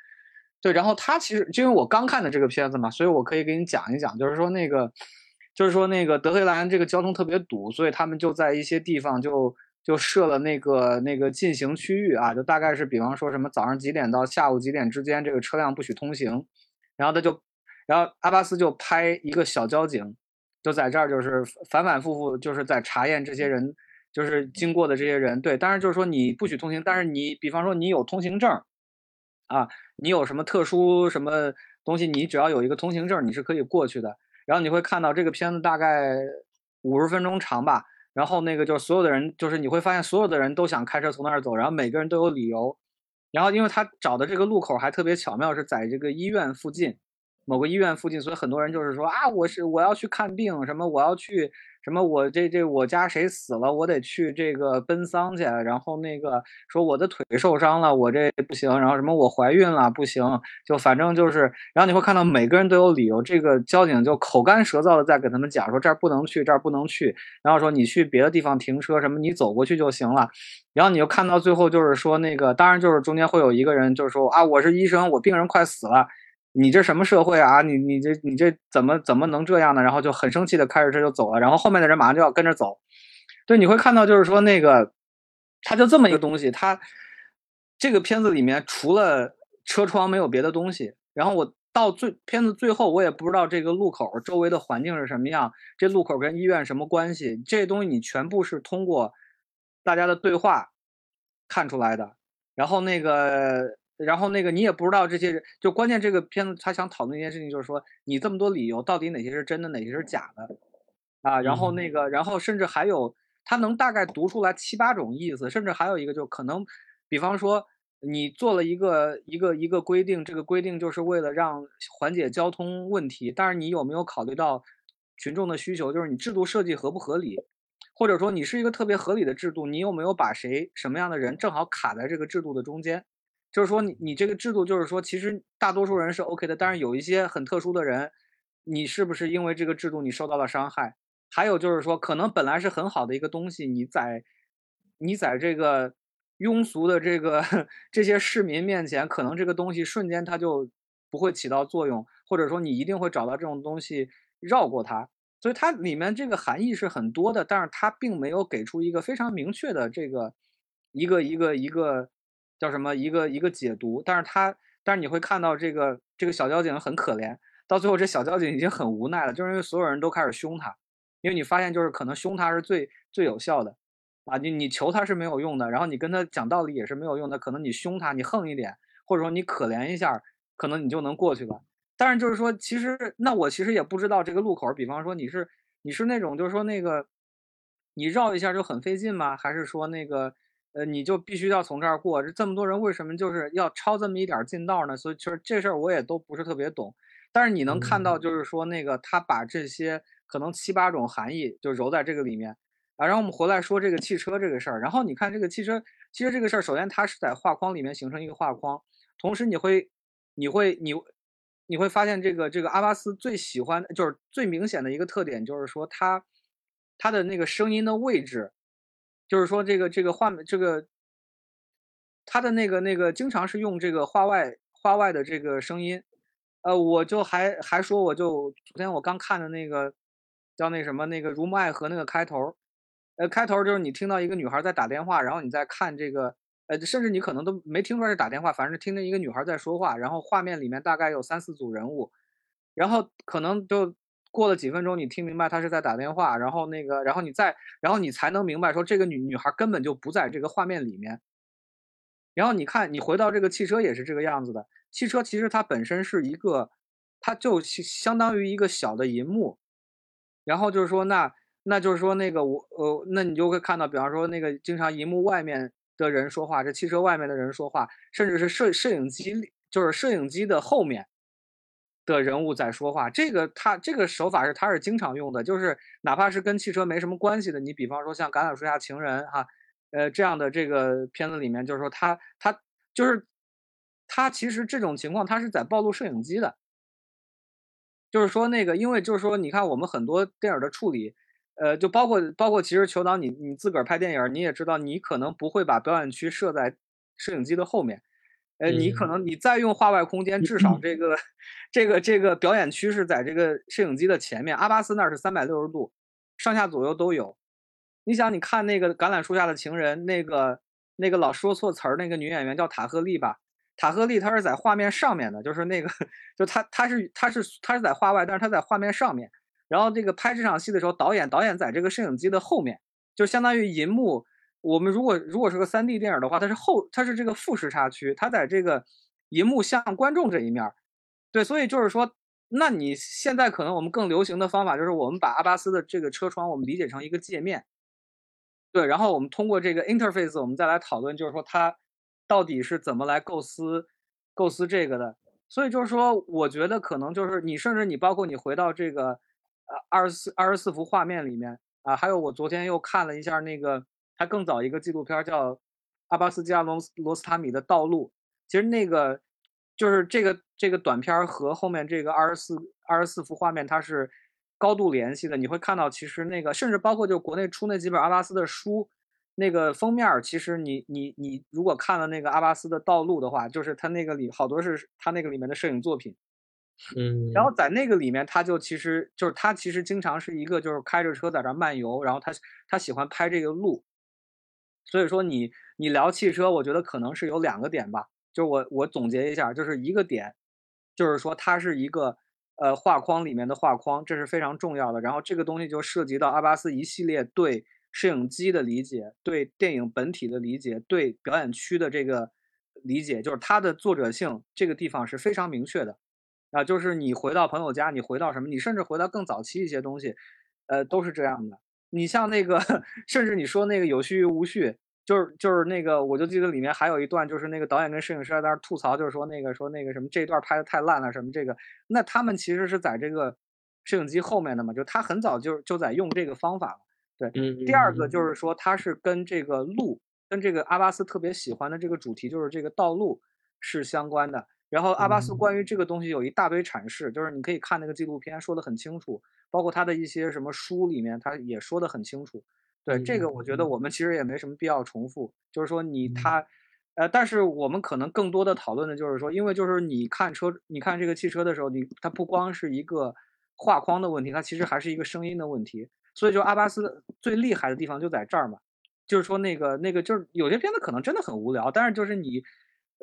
对，然后他其实就因为我刚看的这个片子嘛，所以我可以给你讲一讲，就是说那个，就是说那个德黑兰这个交通特别堵，所以他们就在一些地方就就设了那个那个禁行区域啊，就大概是比方说什么早上几点到下午几点之间这个车辆不许通行，然后他就，然后阿巴斯就拍一个小交警，就在这儿就是反反复复就是在查验这些人就是经过的这些人，对，但是就是说你不许通行，但是你比方说你有通行证。啊，你有什么特殊什么东西？你只要有一个通行证，你是可以过去的。然后你会看到这个片子大概五十分钟长吧。然后那个就是所有的人，就是你会发现所有的人都想开车从那儿走，然后每个人都有理由。然后因为他找的这个路口还特别巧妙，是在这个医院附近，某个医院附近，所以很多人就是说啊，我是我要去看病，什么我要去。什么？我这这我家谁死了？我得去这个奔丧去。然后那个说我的腿受伤了，我这不行。然后什么我怀孕了不行。就反正就是，然后你会看到每个人都有理由。这个交警就口干舌燥的在给他们讲说这儿不能去，这儿不能去。然后说你去别的地方停车，什么你走过去就行了。然后你就看到最后就是说那个，当然就是中间会有一个人就是说啊，我是医生，我病人快死了。你这什么社会啊？你你这你这怎么怎么能这样呢？然后就很生气的开着车就走了，然后后面的人马上就要跟着走。对，你会看到就是说那个，他就这么一个东西，他这个片子里面除了车窗没有别的东西。然后我到最片子最后，我也不知道这个路口周围的环境是什么样，这路口跟医院什么关系？这些东西你全部是通过大家的对话看出来的。然后那个。然后那个你也不知道这些人，就关键这个片子他想讨论一件事情，就是说你这么多理由，到底哪些是真的，哪些是假的，啊，然后那个，然后甚至还有他能大概读出来七八种意思，甚至还有一个就可能，比方说你做了一个一个一个规定，这个规定就是为了让缓解交通问题，但是你有没有考虑到群众的需求，就是你制度设计合不合理，或者说你是一个特别合理的制度，你有没有把谁什么样的人正好卡在这个制度的中间？就是说你你这个制度就是说，其实大多数人是 OK 的，但是有一些很特殊的人，你是不是因为这个制度你受到了伤害？还有就是说，可能本来是很好的一个东西，你在你在这个庸俗的这个 [laughs] 这些市民面前，可能这个东西瞬间它就不会起到作用，或者说你一定会找到这种东西绕过它。所以它里面这个含义是很多的，但是它并没有给出一个非常明确的这个一个一个一个叫什么一个一个解读。但是他但是你会看到这个这个小交警很可怜，到最后这小交警已经很无奈了，就是因为所有人都开始凶他。因为你发现，就是可能凶他是最最有效的，啊，你你求他是没有用的，然后你跟他讲道理也是没有用的，可能你凶他，你横一点，或者说你可怜一下，可能你就能过去了。但是就是说，其实那我其实也不知道这个路口，比方说你是你是那种就是说那个你绕一下就很费劲吗？还是说那个呃你就必须要从这儿过？这这么多人为什么就是要抄这么一点近道呢？所以就是这事儿我也都不是特别懂。但是你能看到就是说那个他把这些。可能七八种含义就揉在这个里面啊，然后我们回来说这个汽车这个事儿，然后你看这个汽车，其实这个事儿，首先它是在画框里面形成一个画框，同时你会，你会，你，你会发现这个这个阿巴斯最喜欢就是最明显的一个特点就是说他他的那个声音的位置，就是说这个这个画面这个，他的那个那个经常是用这个画外画外的这个声音，呃，我就还还说我就昨天我刚看的那个。叫那什么那个《如沐爱河》那个开头，呃，开头就是你听到一个女孩在打电话，然后你在看这个，呃，甚至你可能都没听出来是打电话，反正听见一个女孩在说话，然后画面里面大概有三四组人物，然后可能就过了几分钟，你听明白他是在打电话，然后那个，然后你再，然后你才能明白说这个女女孩根本就不在这个画面里面。然后你看，你回到这个汽车也是这个样子的，汽车其实它本身是一个，它就相当于一个小的银幕。然后就是说，那那就是说，那个我呃，那你就会看到，比方说那个经常荧幕外面的人说话，这汽车外面的人说话，甚至是摄摄影机，就是摄影机的后面的人物在说话。这个他这个手法是他是经常用的，就是哪怕是跟汽车没什么关系的，你比方说像《橄榄树下情人》哈，呃这样的这个片子里面，就是说他他就是他其实这种情况他是在暴露摄影机的。就是说那个，因为就是说，你看我们很多电影的处理，呃，就包括包括其实裘导你你自个儿拍电影，你也知道，你可能不会把表演区设在摄影机的后面，呃，你可能你再用画外空间，至少这个这个这个表演区是在这个摄影机的前面。阿巴斯那是三百六十度，上下左右都有。你想，你看那个橄榄树下的情人，那个那个老说错词儿那个女演员叫塔赫利吧？塔赫利她是在画面上面的，就是那个，就她她是她是她是在画外，但是她在画面上面。然后这个拍这场戏的时候，导演导演在这个摄影机的后面，就相当于银幕。我们如果如果是个 3D 电影的话，它是后它是这个副视差区，它在这个银幕向观众这一面。对，所以就是说，那你现在可能我们更流行的方法就是我们把阿巴斯的这个车窗我们理解成一个界面。对，然后我们通过这个 interface，我们再来讨论，就是说它。到底是怎么来构思、构思这个的？所以就是说，我觉得可能就是你，甚至你包括你回到这个呃二十四二十四幅画面里面啊，还有我昨天又看了一下那个还更早一个纪录片叫阿巴斯加罗罗斯塔米的道路，其实那个就是这个这个短片和后面这个二十四二十四幅画面它是高度联系的。你会看到，其实那个甚至包括就国内出那几本阿巴斯的书。那个封面其实你你你如果看了那个阿巴斯的道路的话，就是他那个里好多是他那个里面的摄影作品，嗯，然后在那个里面他就其实就是他其实经常是一个就是开着车在这漫游，然后他他喜欢拍这个路，所以说你你聊汽车，我觉得可能是有两个点吧，就我我总结一下，就是一个点，就是说它是一个呃画框里面的画框，这是非常重要的，然后这个东西就涉及到阿巴斯一系列对。摄影机的理解，对电影本体的理解，对表演区的这个理解，就是它的作者性这个地方是非常明确的，啊，就是你回到朋友家，你回到什么，你甚至回到更早期一些东西，呃，都是这样的。你像那个，[laughs] 甚至你说那个有序无序，就是就是那个，我就记得里面还有一段，就是那个导演跟摄影师在那儿吐槽，就是说那个说那个什么这段拍的太烂了，什么这个，那他们其实是在这个摄影机后面的嘛，就他很早就就在用这个方法了。对，第二个就是说，他是跟这个路，跟这个阿巴斯特别喜欢的这个主题，就是这个道路，是相关的。然后阿巴斯嗯关于这个东西有一大堆阐释，就是你可以看那个纪录片，说的很清楚，包括他的一些什么书里面，他也说的很清楚。对这个，我觉得嗯我们其实也没什么必要重复，就是说你嗯他，呃，但是我们可能更多的讨论的就是说，因为就是你看车，你看这个汽车的时候，你它不光是一个画框的问题，它其实还是一个声音的问题。所以就阿巴斯最厉害的地方就在这儿嘛，就是说那个那个就是有些片子可能真的很无聊，但是就是你，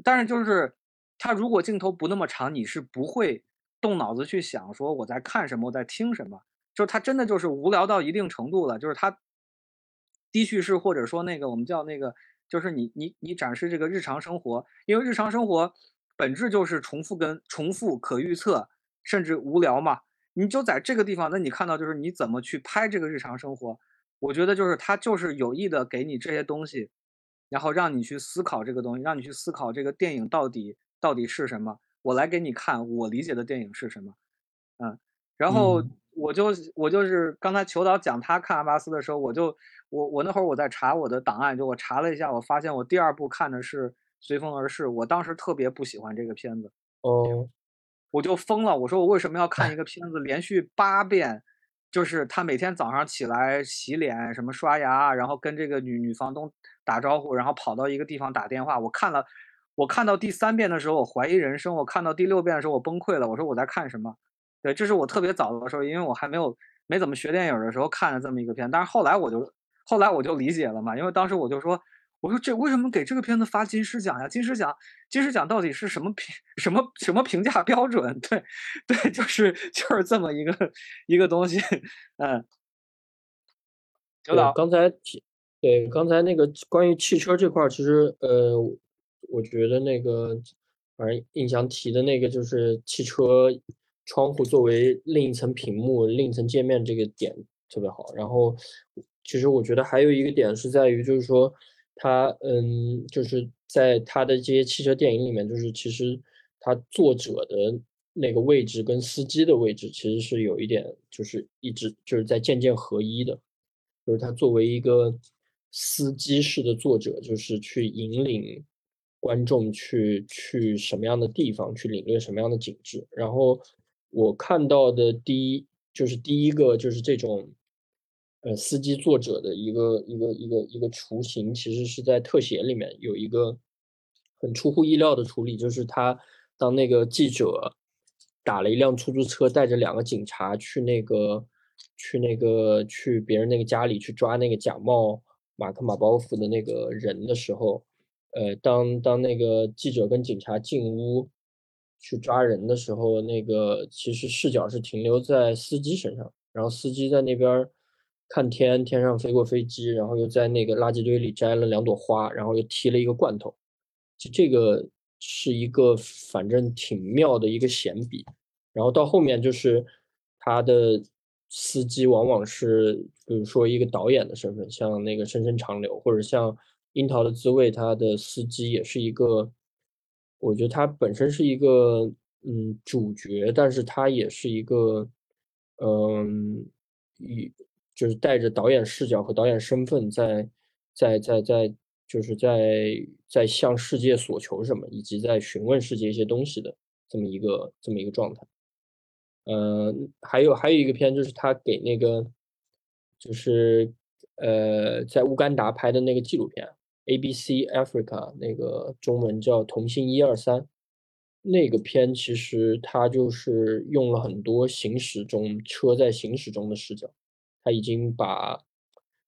但是就是它如果镜头不那么长，你是不会动脑子去想说我在看什么，我在听什么，就是它真的就是无聊到一定程度了，就是它低叙事或者说那个我们叫那个，就是你你你展示这个日常生活，因为日常生活本质就是重复跟重复、可预测，甚至无聊嘛。你就在这个地方，那你看到就是你怎么去拍这个日常生活，我觉得就是他就是有意的给你这些东西，然后让你去思考这个东西，让你去思考这个电影到底到底是什么。我来给你看我理解的电影是什么，嗯，然后嗯我就我就是刚才裘导讲他看阿巴斯的时候，我就我我那会儿我在查我的档案，就我查了一下，我发现我第二部看的是《随风而逝》，我当时特别不喜欢这个片子。哦，我就疯了，我说我为什么要看一个 [laughs] 片子连续八遍？就是他每天早上起来洗脸，什么刷牙，然后跟这个女女房东打招呼，然后跑到一个地方打电话。我看了，我看到第三遍的时候，我怀疑人生；我看到第六遍的时候，我崩溃了。我说我在看什么？对，这是我特别早的时候，因为我还没有没怎么学电影的时候看的这么一个片。但是后来我就后来我就理解了嘛，因为当时我就说。我说这为什么给这个片子发金狮奖呀？金狮奖，金狮奖到底是什么评什么什么评价标准？[laughs] 对，对，就是就是这么一个一个东西，嗯。对，刚才提，对，刚才那个关于汽车这块儿，其实呃，我觉得那个反正印象提的那个就是汽车窗户作为另一层屏幕、另一层界面这个点特别好。然后，其实我觉得还有一个点是在于，就是说。他嗯，就是在他的这些汽车电影里面，就是其实他作者的那个位置跟司机的位置其实是有一点，就是一直就是在渐渐合一的。就是他作为一个司机式的作者，就是去引领观众去去什么样的地方，去领略什么样的景致。然后我看到的第一就是第一个就是这种。呃，司机作者的一个一个一个一个雏形，其实是在特写里面有一个很出乎意料的处理，就是他当那个记者打了一辆出租车，带着两个警察去那个去那个去别人那个家里去抓那个假冒马克马包夫的那个人的时候，呃，当当那个记者跟警察进屋去抓人的时候，那个其实视角是停留在司机身上，然后司机在那边。看天，天上飞过飞机，然后又在那个垃圾堆里摘了两朵花，然后又提了一个罐头，就这个是一个反正挺妙的一个闲笔。然后到后面就是他的司机往往是，比如说一个导演的身份，像那个深深长流，或者像樱桃的滋味，他的司机也是一个，我觉得他本身是一个嗯主角，但是他也是一个嗯一。就是带着导演视角和导演身份，在在在在，就是在在向世界索求什么，以及在询问世界一些东西的这么一个这么一个状态。呃，还有还有一个片，就是他给那个，就是呃，在乌干达拍的那个纪录片《ABC Africa》，那个中文叫《同心一二三》。那个片其实它就是用了很多行驶中车在行驶中的视角。他已经把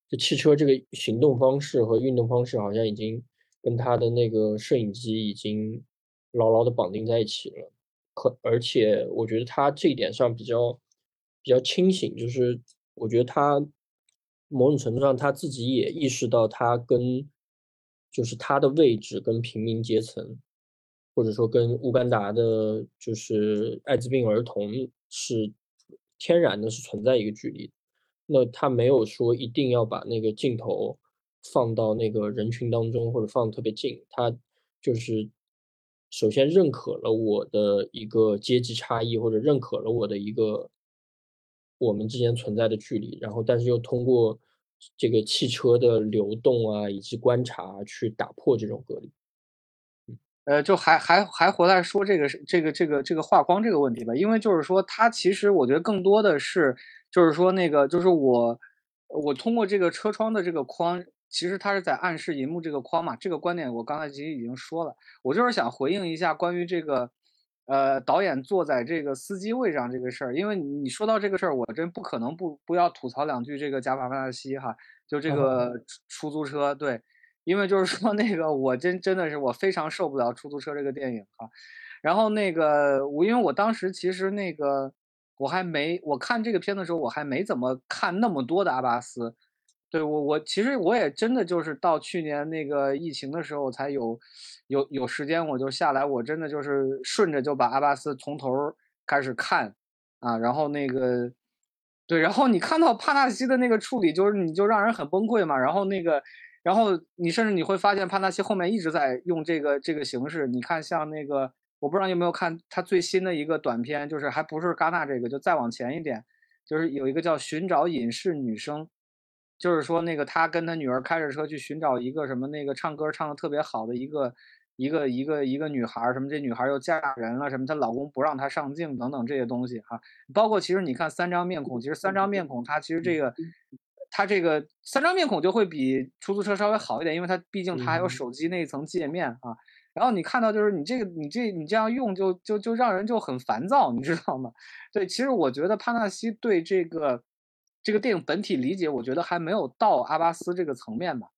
这汽车这个行动方式和运动方式，好像已经跟他的那个摄影机已经牢牢的绑定在一起了。可而且我觉得他这一点上比较比较清醒，就是我觉得他某种程度上他自己也意识到，他跟就是他的位置跟平民阶层，或者说跟乌干达的，就是艾滋病儿童是天然的是存在一个距离。那他没有说一定要把那个镜头放到那个人群当中，或者放特别近。他就是首先认可了我的一个阶级差异，或者认可了我的一个我们之间存在的距离。然后，但是又通过这个汽车的流动啊，以及观察去打破这种隔离。呃，就还还还回来说这个这个这个这个画框这个问题吧，因为就是说它其实我觉得更多的是就是说那个就是我我通过这个车窗的这个框，其实它是在暗示银幕这个框嘛，这个观点我刚才其实已经说了，我就是想回应一下关于这个呃导演坐在这个司机位上这个事儿，因为你说到这个事儿，我真不可能不不要吐槽两句这个贾法·纳西哈，就这 [laughs] 个出租车对。因为就是说那个我真真的是我非常受不了出租车这个电影啊，然后那个我因为我当时其实那个我还没我看这个片的时候我还没怎么看那么多的阿巴斯，对我我其实我也真的就是到去年那个疫情的时候才有有有时间我就下来我真的就是顺着就把阿巴斯从头开始看啊，然后那个对，然后你看到帕纳西的那个处理就是你就让人很崩溃嘛，然后那个。然后你甚至你会发现，帕纳西后面一直在用这个这个形式。你看，像那个，我不知道有没有看他最新的一个短片，就是还不是戛纳这个，就再往前一点，就是有一个叫《寻找隐士女生》，就是说那个他跟他女儿开着车去寻找一个什么那个唱歌唱的特别好的一个一个一个一个女孩，什么这女孩又嫁人了，什么她老公不让她上镜等等这些东西哈。包括其实你看三张面孔，其实三张面孔它其实这个。它这个三张面孔就会比出租车稍微好一点，因为它毕竟它还有手机那一层界面啊。然后你看到就是你这个你这你这样用就就就让人就很烦躁，你知道吗？对，其实我觉得帕纳西对这个这个电影本体理解，我觉得还没有到阿巴斯这个层面吧。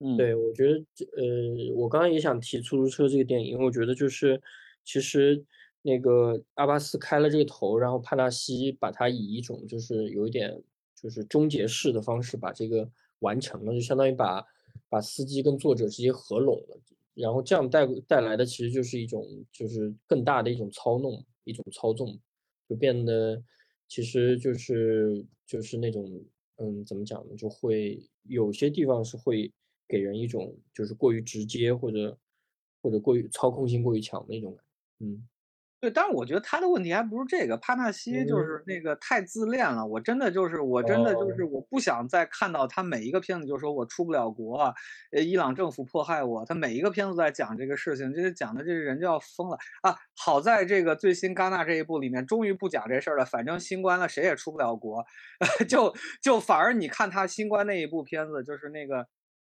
嗯，对，我觉得呃，我刚刚也想提出租车这个电影，因为我觉得就是其实那个阿巴斯开了这个头，然后帕纳西把它以一种就是有一点。就是终结式的方式把这个完成了，就相当于把把司机跟作者直接合拢了，然后这样带带来的其实就是一种就是更大的一种操弄，一种操纵，就变得其实就是就是那种嗯怎么讲呢，就会有些地方是会给人一种就是过于直接或者或者过于操控性过于强的一种感觉，嗯。对，但是我觉得他的问题还不是这个，帕纳西就是那个太自恋了。我真的就是，我真的就是，我不想再看到他每一个片子就说我出不了国，呃，伊朗政府迫害我。他每一个片子都在讲这个事情，就是讲的这人就要疯了啊！好在这个最新戛纳这一部里面，终于不讲这事儿了。反正新冠了，谁也出不了国，[laughs] 就就反而你看他新冠那一部片子，就是那个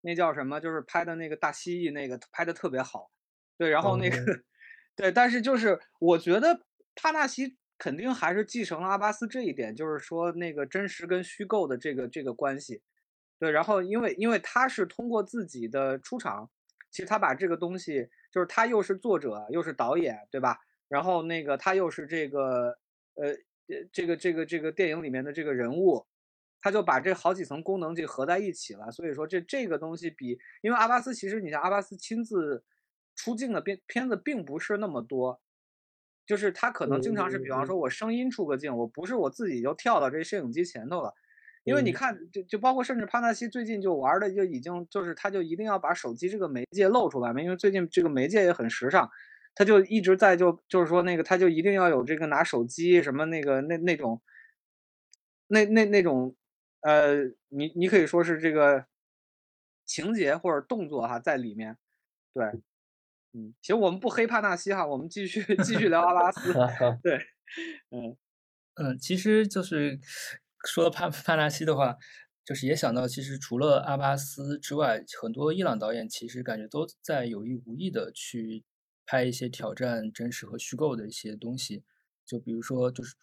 那叫什么，就是拍的那个大蜥蜴那个拍的特别好，对，然后那个。[laughs] 对，但是就是我觉得帕纳西肯定还是继承了阿巴斯这一点，就是说那个真实跟虚构的这个这个关系。对，然后因为因为他是通过自己的出场，其实他把这个东西，就是他又是作者又是导演，对吧？然后那个他又是这个呃这个这个这个电影里面的这个人物，他就把这好几层功能就合在一起了。所以说这这个东西比，因为阿巴斯其实你像阿巴斯亲自。出镜的片片子并不是那么多，就是他可能经常是，比方说我声音出个镜，我不是我自己就跳到这摄影机前头了，因为你看，就就包括甚至帕纳西最近就玩的就已经就是他就一定要把手机这个媒介露出来嘛，因为最近这个媒介也很时尚，他就一直在就就是说那个他就一定要有这个拿手机什么那个那那种，那那那种，呃，你你可以说是这个情节或者动作哈在里面，对。嗯，行，我们不黑帕纳西哈，我们继续继续聊阿拉斯。[laughs] 对，嗯嗯，其实就是说帕帕纳西的话，就是也想到，其实除了阿巴斯之外，很多伊朗导演其实感觉都在有意无意的去拍一些挑战真实和虚构的一些东西。就比如说，就是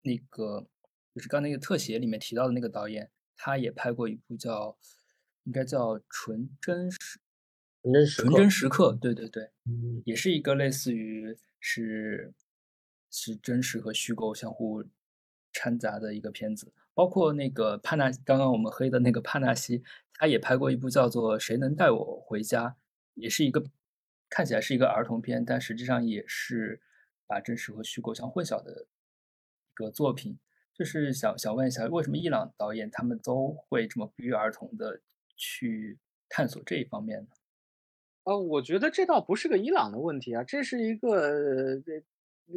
那个就是刚那个特写里面提到的那个导演，他也拍过一部叫应该叫《纯真实》。纯真时刻，对对对，也是一个类似于是是真实和虚构相互掺杂的一个片子。包括那个帕纳，刚刚我们黑的那个帕纳西，他也拍过一部叫做《谁能带我回家》，也是一个看起来是一个儿童片，但实际上也是把真实和虚构相混淆的一个作品。就是想想问一下，为什么伊朗导演他们都会这么不约而同的去探索这一方面呢？呃，我觉得这倒不是个伊朗的问题啊，这是一个这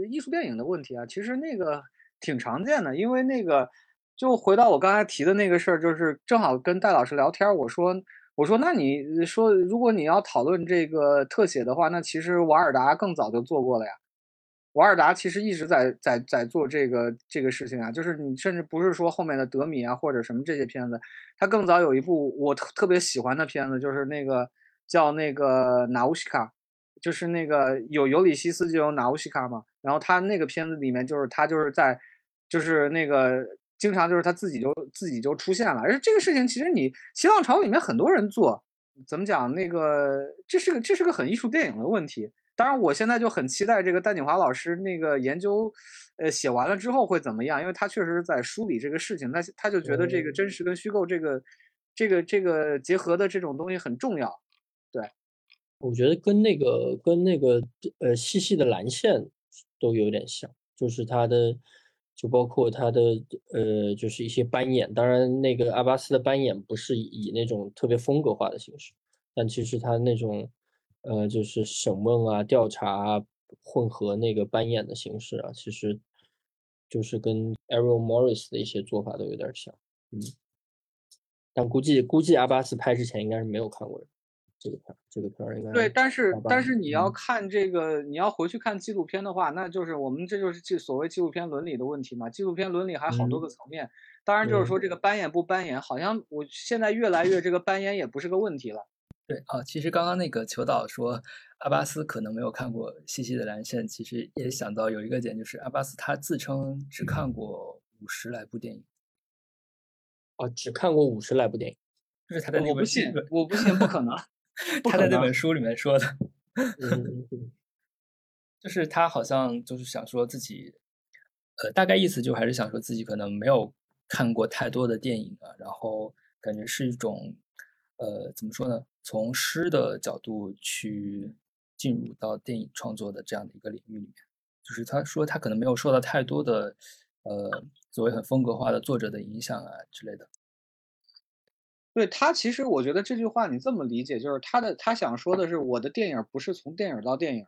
艺术电影的问题啊。其实那个挺常见的，因为那个就回到我刚才提的那个事儿，就是正好跟戴老师聊天，我说我说那你说如果你要讨论这个特写的话，那其实瓦尔达更早就做过了呀。瓦尔达其实一直在在在做这个这个事情啊，就是你甚至不是说后面的德米啊或者什么这些片子，他更早有一部我特特别喜欢的片子，就是那个叫那个纳乌西卡，就是那个有尤里西斯就有纳乌西卡嘛，然后他那个片子里面就是他就是在就是那个经常就是他自己就自己就出现了，而且这个事情其实你新浪潮里面很多人做，怎么讲那个这是个这是个很艺术电影的问题。当然，我现在就很期待这个戴锦华老师那个研究，呃，写完了之后会怎么样？因为他确实是在梳理这个事情，他他就觉得这个真实跟虚构这个，这个这个结合的这种东西很重要。对，我觉得跟那个跟那个呃细细的蓝线都有点像，就是他的，就包括他的呃，就是一些斑眼。当然，那个阿巴斯的斑眼不是以那种特别风格化的形式，但其实他那种。呃，就是审问啊、调查啊混合那个扮演的形式啊，其实就是跟 Errol Morris 的一些做法都有点像，嗯。但估计估计阿巴斯拍之前应该是没有看过这个片，这个片应该对。但是但是你要看这个，你要回去看纪录片的话，那就是我们这就是纪所谓纪录片伦理的问题嘛。纪录片伦理还好多个层面，当然就是说这个扮演不扮演，好像我现在越来越这个扮演也不是个问题了。对啊，其实刚刚那个求导说阿巴斯可能没有看过《细细的蓝线》，其实也想到有一个点，就是阿巴斯他自称只看过五十来部电影。哦，只看过五十来部电影，就是他的那我不信，我不信，不可能。[laughs] 他在那本书里面说的，[laughs] 就是他好像就是想说自己，呃，大概意思就还是想说自己可能没有看过太多的电影啊，然后感觉是一种。呃，怎么说呢？从诗的角度去进入到电影创作的这样的一个领域里面，就是他说他可能没有受到太多的呃所谓很风格化的作者的影响啊之类的。对他，其实我觉得这句话你这么理解，就是他的他想说的是，我的电影不是从电影到电影。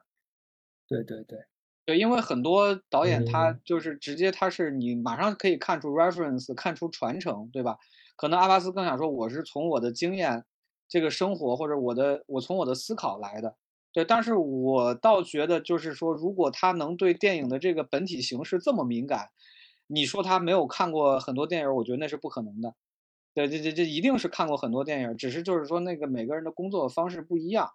对对对对，因为很多导演他就是直接他是你马上可以看出 reference，看出传承，对吧？可能阿巴斯更想说，我是从我的经验、这个生活或者我的我从我的思考来的，对。但是我倒觉得，就是说，如果他能对电影的这个本体形式这么敏感，你说他没有看过很多电影，我觉得那是不可能的。对，这这这一定是看过很多电影，只是就是说那个每个人的工作方式不一样。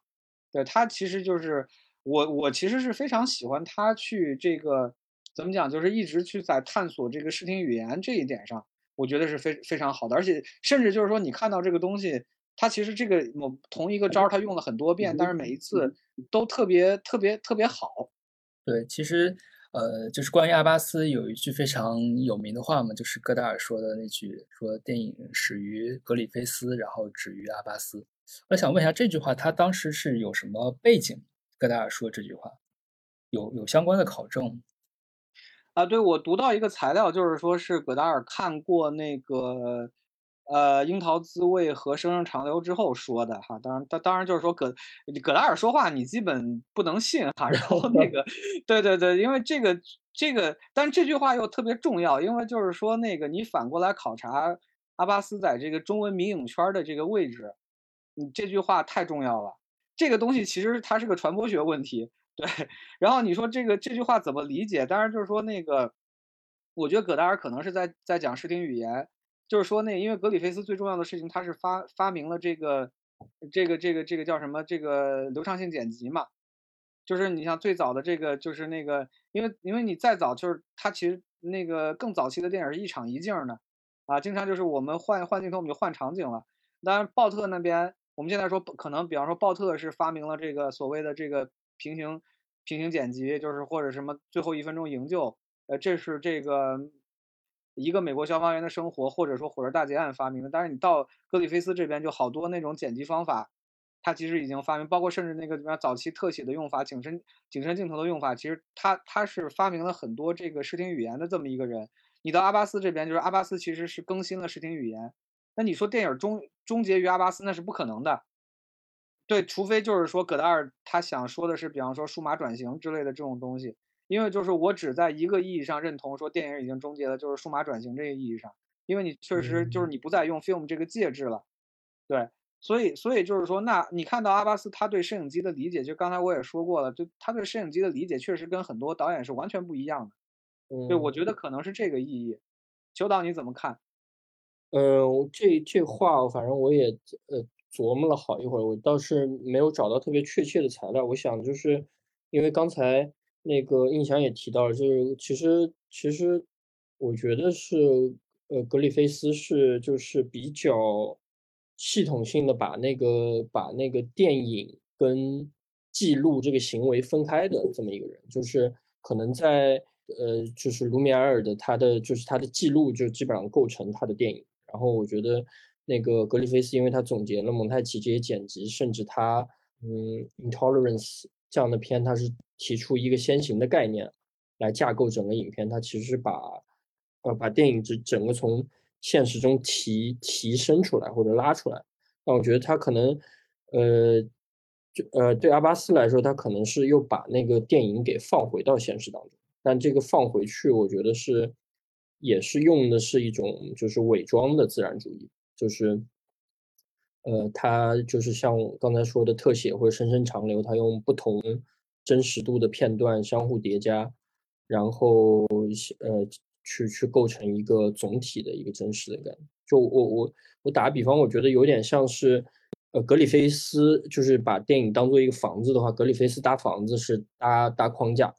对他其实就是我我其实是非常喜欢他去这个怎么讲，就是一直去在探索这个视听语言这一点上。我觉得是非非常好的，而且甚至就是说，你看到这个东西，它其实这个某同一个招儿，它用了很多遍，但是每一次都特别特别特别好。对，其实呃，就是关于阿巴斯有一句非常有名的话嘛，就是戈达尔说的那句，说电影始于格里菲斯，然后止于阿巴斯。我想问一下，这句话他当时是有什么背景？戈达尔说这句话有有相关的考证？啊，对，我读到一个材料，就是说是戈达尔看过那个，呃，《樱桃滋味》和《生生长流》之后说的哈。当然，当当然就是说葛葛达尔说话你基本不能信哈。然后那个，[laughs] 对对对，因为这个这个，但这句话又特别重要，因为就是说那个你反过来考察阿巴斯在这个中文民影圈的这个位置，你这句话太重要了。这个东西其实它是个传播学问题。对，然后你说这个这句话怎么理解？当然就是说那个，我觉得葛达尔可能是在在讲视听语言，就是说那因为格里菲斯最重要的事情，他是发发明了这个这个这个这个叫什么？这个流畅性剪辑嘛，就是你像最早的这个就是那个，因为因为你再早就是他其实那个更早期的电影是一场一镜的，啊，经常就是我们换换镜头我们就换场景了。当然鲍特那边我们现在说可能比方说鲍特是发明了这个所谓的这个。平行平行剪辑就是或者什么最后一分钟营救，呃，这是这个一个美国消防员的生活，或者说火车大劫案发明的。但是你到格里菲斯这边就好多那种剪辑方法，他其实已经发明，包括甚至那个什么早期特写的用法、景深景深镜头的用法，其实他他是发明了很多这个视听语言的这么一个人。你到阿巴斯这边，就是阿巴斯其实是更新了视听语言，那你说电影终终结于阿巴斯，那是不可能的。对，除非就是说葛达尔他想说的是，比方说数码转型之类的这种东西，因为就是我只在一个意义上认同说电影已经终结了，就是数码转型这个意义上，因为你确实就是你不再用 film 这个介质了，对，所以所以就是说，那你看到阿巴斯他对摄影机的理解，就刚才我也说过了，就他对摄影机的理解确实跟很多导演是完全不一样的。对，我觉得可能是这个意义。邱导你怎么看？嗯，这这话反正我也呃琢磨了好一会儿，我倒是没有找到特别确切的材料。我想就是因为刚才那个印象也提到了，就是其实其实我觉得是呃格里菲斯是就是比较系统性的把那个把那个电影跟记录这个行为分开的这么一个人，就是可能在呃就是卢米埃尔的他的就是他的记录就基本上构成他的电影。然后我觉得那个格里菲斯，因为他总结了蒙太奇这些剪辑，甚至他嗯，Intolerance 这样的片，它是提出一个先行的概念来架构整个影片。它其实是把呃把电影整整个从现实中提提升出来或者拉出来。那我觉得他可能呃就呃对阿巴斯来说，他可能是又把那个电影给放回到现实当中。但这个放回去，我觉得是。也是用的是一种就是伪装的自然主义，就是，呃，它就是像我刚才说的特写或者深深长流，它用不同真实度的片段相互叠加，然后呃去去构成一个总体的一个真实的感觉。就我我我打个比方，我觉得有点像是，呃，格里菲斯就是把电影当做一个房子的话，格里菲斯搭房子是搭搭框架。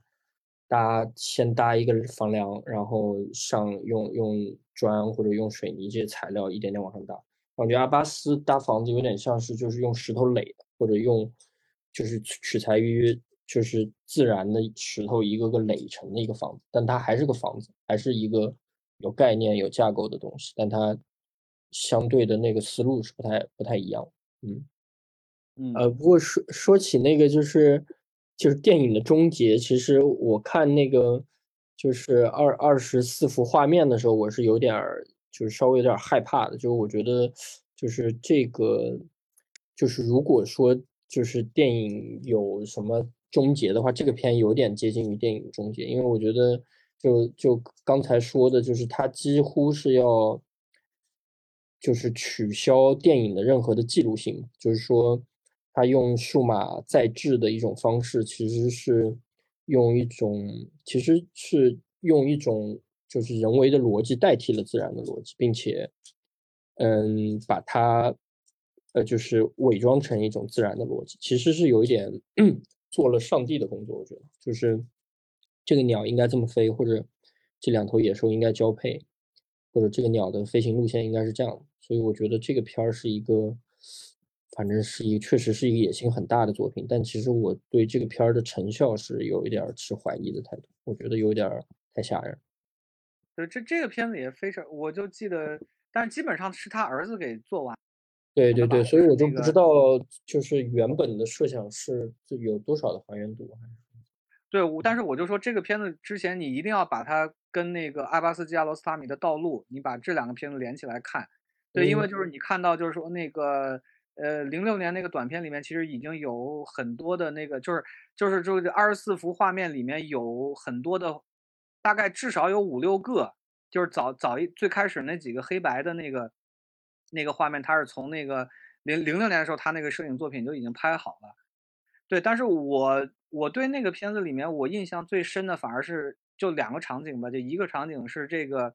搭先搭一个房梁，然后上用用砖或者用水泥这些材料一点点往上搭。我觉得阿巴斯搭房子有点像是就是用石头垒的，或者用就是取材于就是自然的石头一个个垒成的一个房子，但它还是个房子，还是一个有概念有架构的东西，但它相对的那个思路是不太不太一样。嗯嗯呃，不过说说起那个就是。就是电影的终结，其实我看那个就是二二十四幅画面的时候，我是有点儿就是稍微有点害怕的。就是我觉得，就是这个，就是如果说就是电影有什么终结的话，这个片有点接近于电影终结，因为我觉得就就刚才说的，就是它几乎是要就是取消电影的任何的记录性，就是说。他用数码再制的一种方式，其实是用一种，其实是用一种就是人为的逻辑代替了自然的逻辑，并且，嗯，把它，呃，就是伪装成一种自然的逻辑，其实是有一点做了上帝的工作。我觉得，就是这个鸟应该这么飞，或者这两头野兽应该交配，或者这个鸟的飞行路线应该是这样。所以我觉得这个片儿是一个。反正是一个，确实是一个野心很大的作品，但其实我对这个片儿的成效是有一点持怀疑的态度，我觉得有点太吓人。对，这这个片子也非常，我就记得，但基本上是他儿子给做完。对对对，所以我就不知道，就是原本的设想是有多少的还原度。对，我但是我就说这个片子之前，你一定要把它跟那个阿巴斯基亚罗斯塔米的道路，你把这两个片子连起来看。对，因为就是你看到就是说那个。呃，零六年那个短片里面，其实已经有很多的那个，就是就是就是二十四幅画面里面有很多的，大概至少有五六个，就是早早一最开始那几个黑白的那个那个画面，它是从那个零零六年的时候，他那个摄影作品就已经拍好了。对，但是我我对那个片子里面我印象最深的反而是就两个场景吧，就一个场景是这个，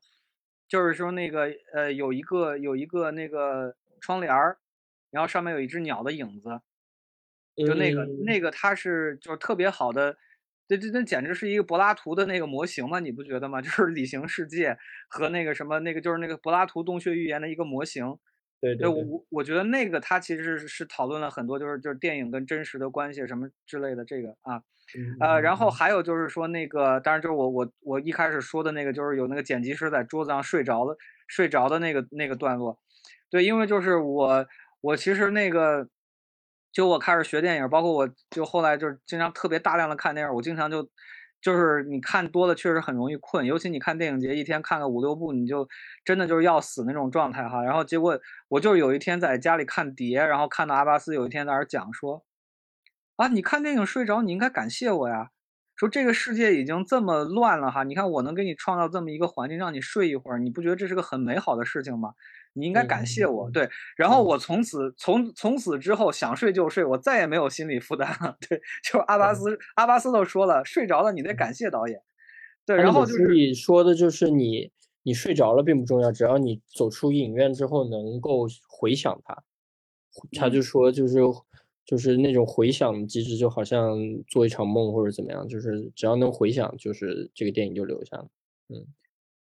就是说那个呃有一个有一个那个窗帘儿。然后上面有一只鸟的影子，就那个那个，它是就是特别好的，这这那简直是一个柏拉图的那个模型嘛，你不觉得吗？[laughs] 就是理性世界和那个什么那个就是那个柏拉图洞穴寓言的一个模型。对对，我我觉得那个他其实是是讨论了很多，就是就是电影跟真实的关系什么之类的这个啊，呃，然后还有就是说那个，当然就是我我我一开始说的那个，就是有那个剪辑师在桌子上睡着了睡着的那个那个段落，对，因为就是我。我其实那个，就我开始学电影，包括我就后来就是经常特别大量的看电影，我经常就就是你看多了确实很容易困，尤其你看电影节一天看个五六部，你就真的就是要死那种状态哈。然后结果我就是有一天在家里看碟，然后看到阿巴斯有一天在那讲说，啊，你看电影睡着，你应该感谢我呀。说这个世界已经这么乱了哈，你看我能给你创造这么一个环境，让你睡一会儿，你不觉得这是个很美好的事情吗？你应该感谢我，对。然后我从此从从此之后想睡就睡，我再也没有心理负担了。对，就是阿巴斯阿巴斯都说了，睡着了你得感谢导演。对，然后就是你说的就是你你睡着了并不重要，只要你走出影院之后能够回想它，他就说就是。就是那种回想机制，就好像做一场梦或者怎么样，就是只要能回想，就是这个电影就留下了。嗯，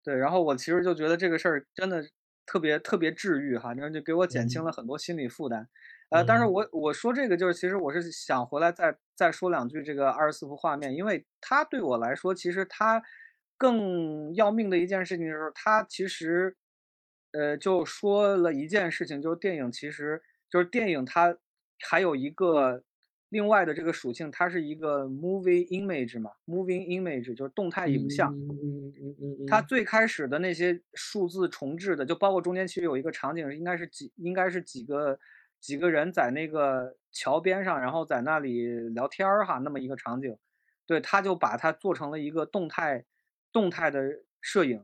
对。然后我其实就觉得这个事儿真的特别特别治愈哈，然后就给我减轻了很多心理负担。呃，但是我我说这个就是，其实我是想回来再再说两句这个二十四幅画面，因为它对我来说，其实它更要命的一件事情就是，它其实呃就说了一件事情，就是电影其实就是电影它。还有一个另外的这个属性，它是一个 movie image 嘛，moving image 就是动态影像。嗯嗯嗯嗯它最开始的那些数字重置的，就包括中间其实有一个场景，应该是几应该是几个几个人在那个桥边上，然后在那里聊天儿哈，那么一个场景。对，他就把它做成了一个动态动态的摄影。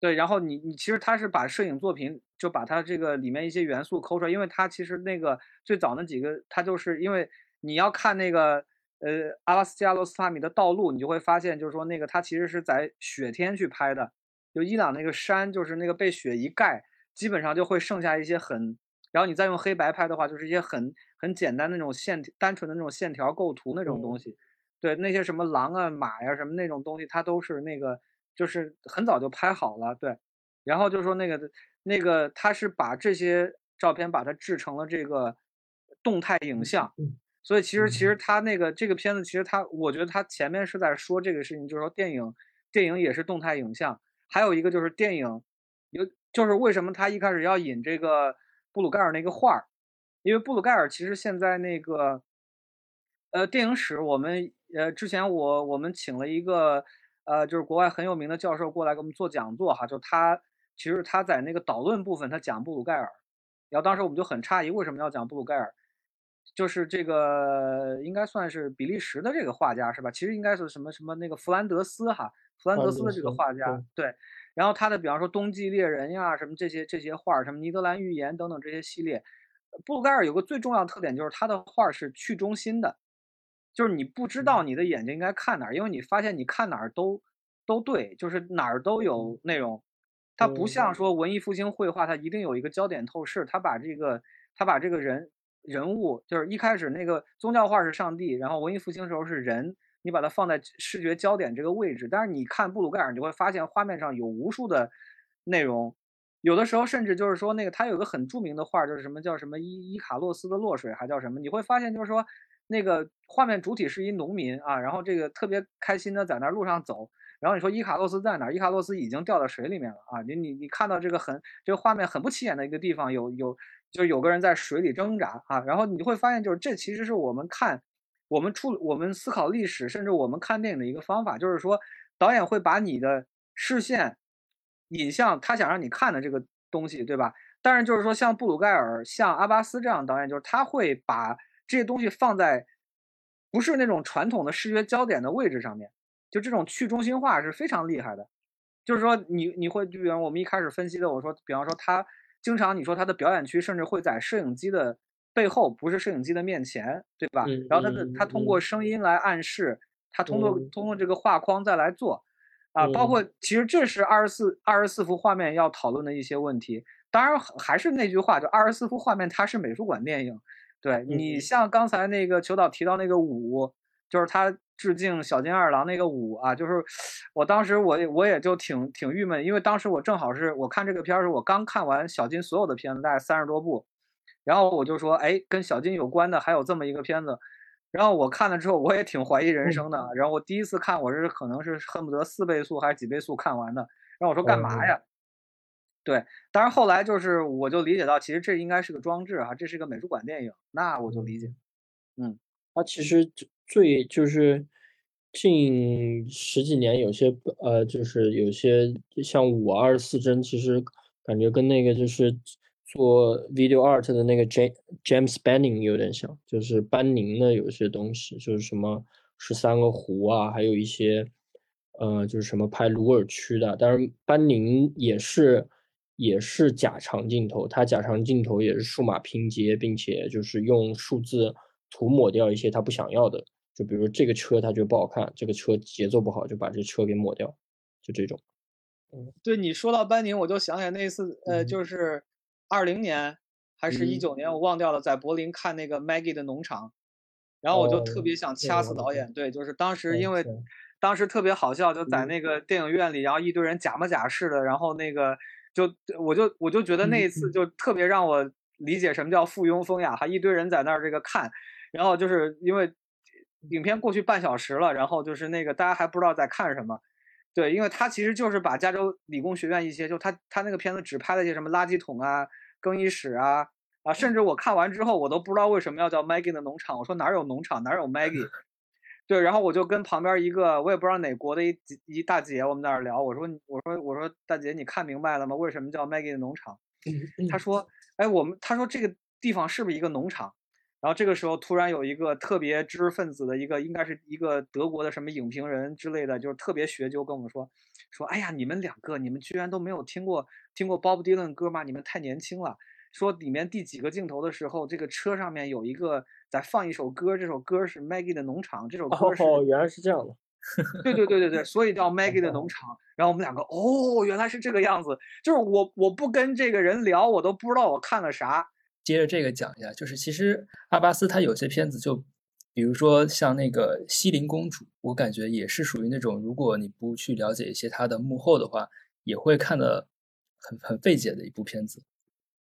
对，然后你你其实他是把摄影作品就把它这个里面一些元素抠出来，因为他其实那个最早那几个，他就是因为你要看那个呃阿拉斯加罗斯塔米的道路，你就会发现就是说那个他其实是在雪天去拍的，就伊朗那个山就是那个被雪一盖，基本上就会剩下一些很，然后你再用黑白拍的话，就是一些很很简单那种线单纯的那种线条构图那种东西，对那些什么狼啊马呀什么那种东西，它都是那个。就是很早就拍好了，对，然后就说那个那个他是把这些照片把它制成了这个动态影像，所以其实其实他那个这个片子其实他我觉得他前面是在说这个事情，就是说电影电影也是动态影像，还有一个就是电影有就是为什么他一开始要引这个布鲁盖尔那个画儿，因为布鲁盖尔其实现在那个呃电影史我们呃之前我我们请了一个。呃，就是国外很有名的教授过来给我们做讲座哈，就他其实他在那个导论部分他讲布鲁盖尔，然后当时我们就很诧异为什么要讲布鲁盖尔，就是这个应该算是比利时的这个画家是吧？其实应该是什么什么那个弗兰德斯哈，弗兰德斯的这个画家对，然后他的比方说冬季猎人呀什么这些这些画，什么尼德兰寓言等等这些系列，布鲁盖尔有个最重要的特点就是他的画是去中心的。就是你不知道你的眼睛应该看哪儿，因为你发现你看哪儿都都对，就是哪儿都有内容。它不像说文艺复兴绘画，它一定有一个焦点透视。它把这个它把这个人人物，就是一开始那个宗教画是上帝，然后文艺复兴时候是人，你把它放在视觉焦点这个位置。但是你看布鲁盖尔，你会发现画面上有无数的内容，有的时候甚至就是说那个他有个很著名的画，就是什么叫什么伊伊卡洛斯的落水，还叫什么？你会发现就是说。那个画面主体是一农民啊，然后这个特别开心的在那路上走，然后你说伊卡洛斯在哪？伊卡洛斯已经掉到水里面了啊！你你你看到这个很这个画面很不起眼的一个地方，有有就有个人在水里挣扎啊，然后你会发现就是这其实是我们看我们处我们思考历史，甚至我们看电影的一个方法，就是说导演会把你的视线引向他想让你看的这个东西，对吧？但是就是说像布鲁盖尔、像阿巴斯这样的导演，就是他会把。这些东西放在不是那种传统的视觉焦点的位置上面，就这种去中心化是非常厉害的。就是说，你你会就比方我们一开始分析的，我说，比方说他经常你说他的表演区甚至会在摄影机的背后，不是摄影机的面前，对吧？然后他的他通过声音来暗示，他通过通过这个画框再来做，啊，包括其实这是二十四二十四幅画面要讨论的一些问题。当然还是那句话，就二十四幅画面它是美术馆电影。对你像刚才那个裘导提到那个舞，就是他致敬小金二郎那个舞啊，就是我当时我我也就挺挺郁闷，因为当时我正好是我看这个片儿时，我刚看完小金所有的片子，大概三十多部，然后我就说，哎，跟小金有关的还有这么一个片子，然后我看了之后，我也挺怀疑人生的，然后我第一次看，我是可能是恨不得四倍速还是几倍速看完的，然后我说干嘛呀？对，当然后来就是我就理解到，其实这应该是个装置哈，这是个美术馆电影，那我就理解。嗯，它其实最就是近十几年有些呃，就是有些像五二十四帧，其实感觉跟那个就是做 video art 的那个 James James Banning 有点像，就是班宁的有些东西，就是什么十三个湖啊，还有一些呃，就是什么拍鲁尔区的。当然，班宁也是也是假长镜头，它假长镜头也是数码拼接，并且就是用数字涂抹掉一些它不想要的。就比如这个车它觉得不好看，这个车节奏不好，就把这车给抹掉，就这种。嗯，对你说到班宁，我就想起来那次，呃，就是二零年还是一九年，我忘掉了，在柏林看那个 Maggie 的农场，然后我就特别想掐死导演。对，就是当时因为当时特别好笑，就在那个电影院里，然后一堆人假模假式的，然后那个就我就我就觉得那一次就特别让我理解什么叫附庸风雅，还一堆人在那儿这个看，然后就是因为影片过去半小时了，然后就是那个大家还不知道在看什么。对，因为他其实就是把加州理工学院一些，就他他那个片子只拍了一些什么垃圾桶啊、更衣室啊啊，甚至我看完之后，我都不知道为什么要叫 Maggie 的农场。我说哪有农场，哪有 Maggie？对，然后我就跟旁边一个我也不知道哪国的一一大姐，我们在那聊，我说我说我说大姐，你看明白了吗？为什么叫 Maggie 的农场？她说，哎，我们她说这个地方是不是一个农场？然后这个时候突然有一个特别知识分子的一个，应该是一个德国的什么影评人之类的，就是特别学究跟我们说，说哎呀，你们两个，你们居然都没有听过听过 Bob Dylan 歌吗？你们太年轻了。说里面第几个镜头的时候，这个车上面有一个在放一首歌，这首歌是 Maggie 的农场，这首歌是哦，原来是这样的。[laughs] 对对对对对，所以叫 Maggie 的农场。然后我们两个哦，原来是这个样子。就是我我不跟这个人聊，我都不知道我看了啥。接着这个讲一下，就是其实阿巴斯他有些片子，就比如说像那个《西林公主》，我感觉也是属于那种，如果你不去了解一些他的幕后的话，也会看的很很费解的一部片子。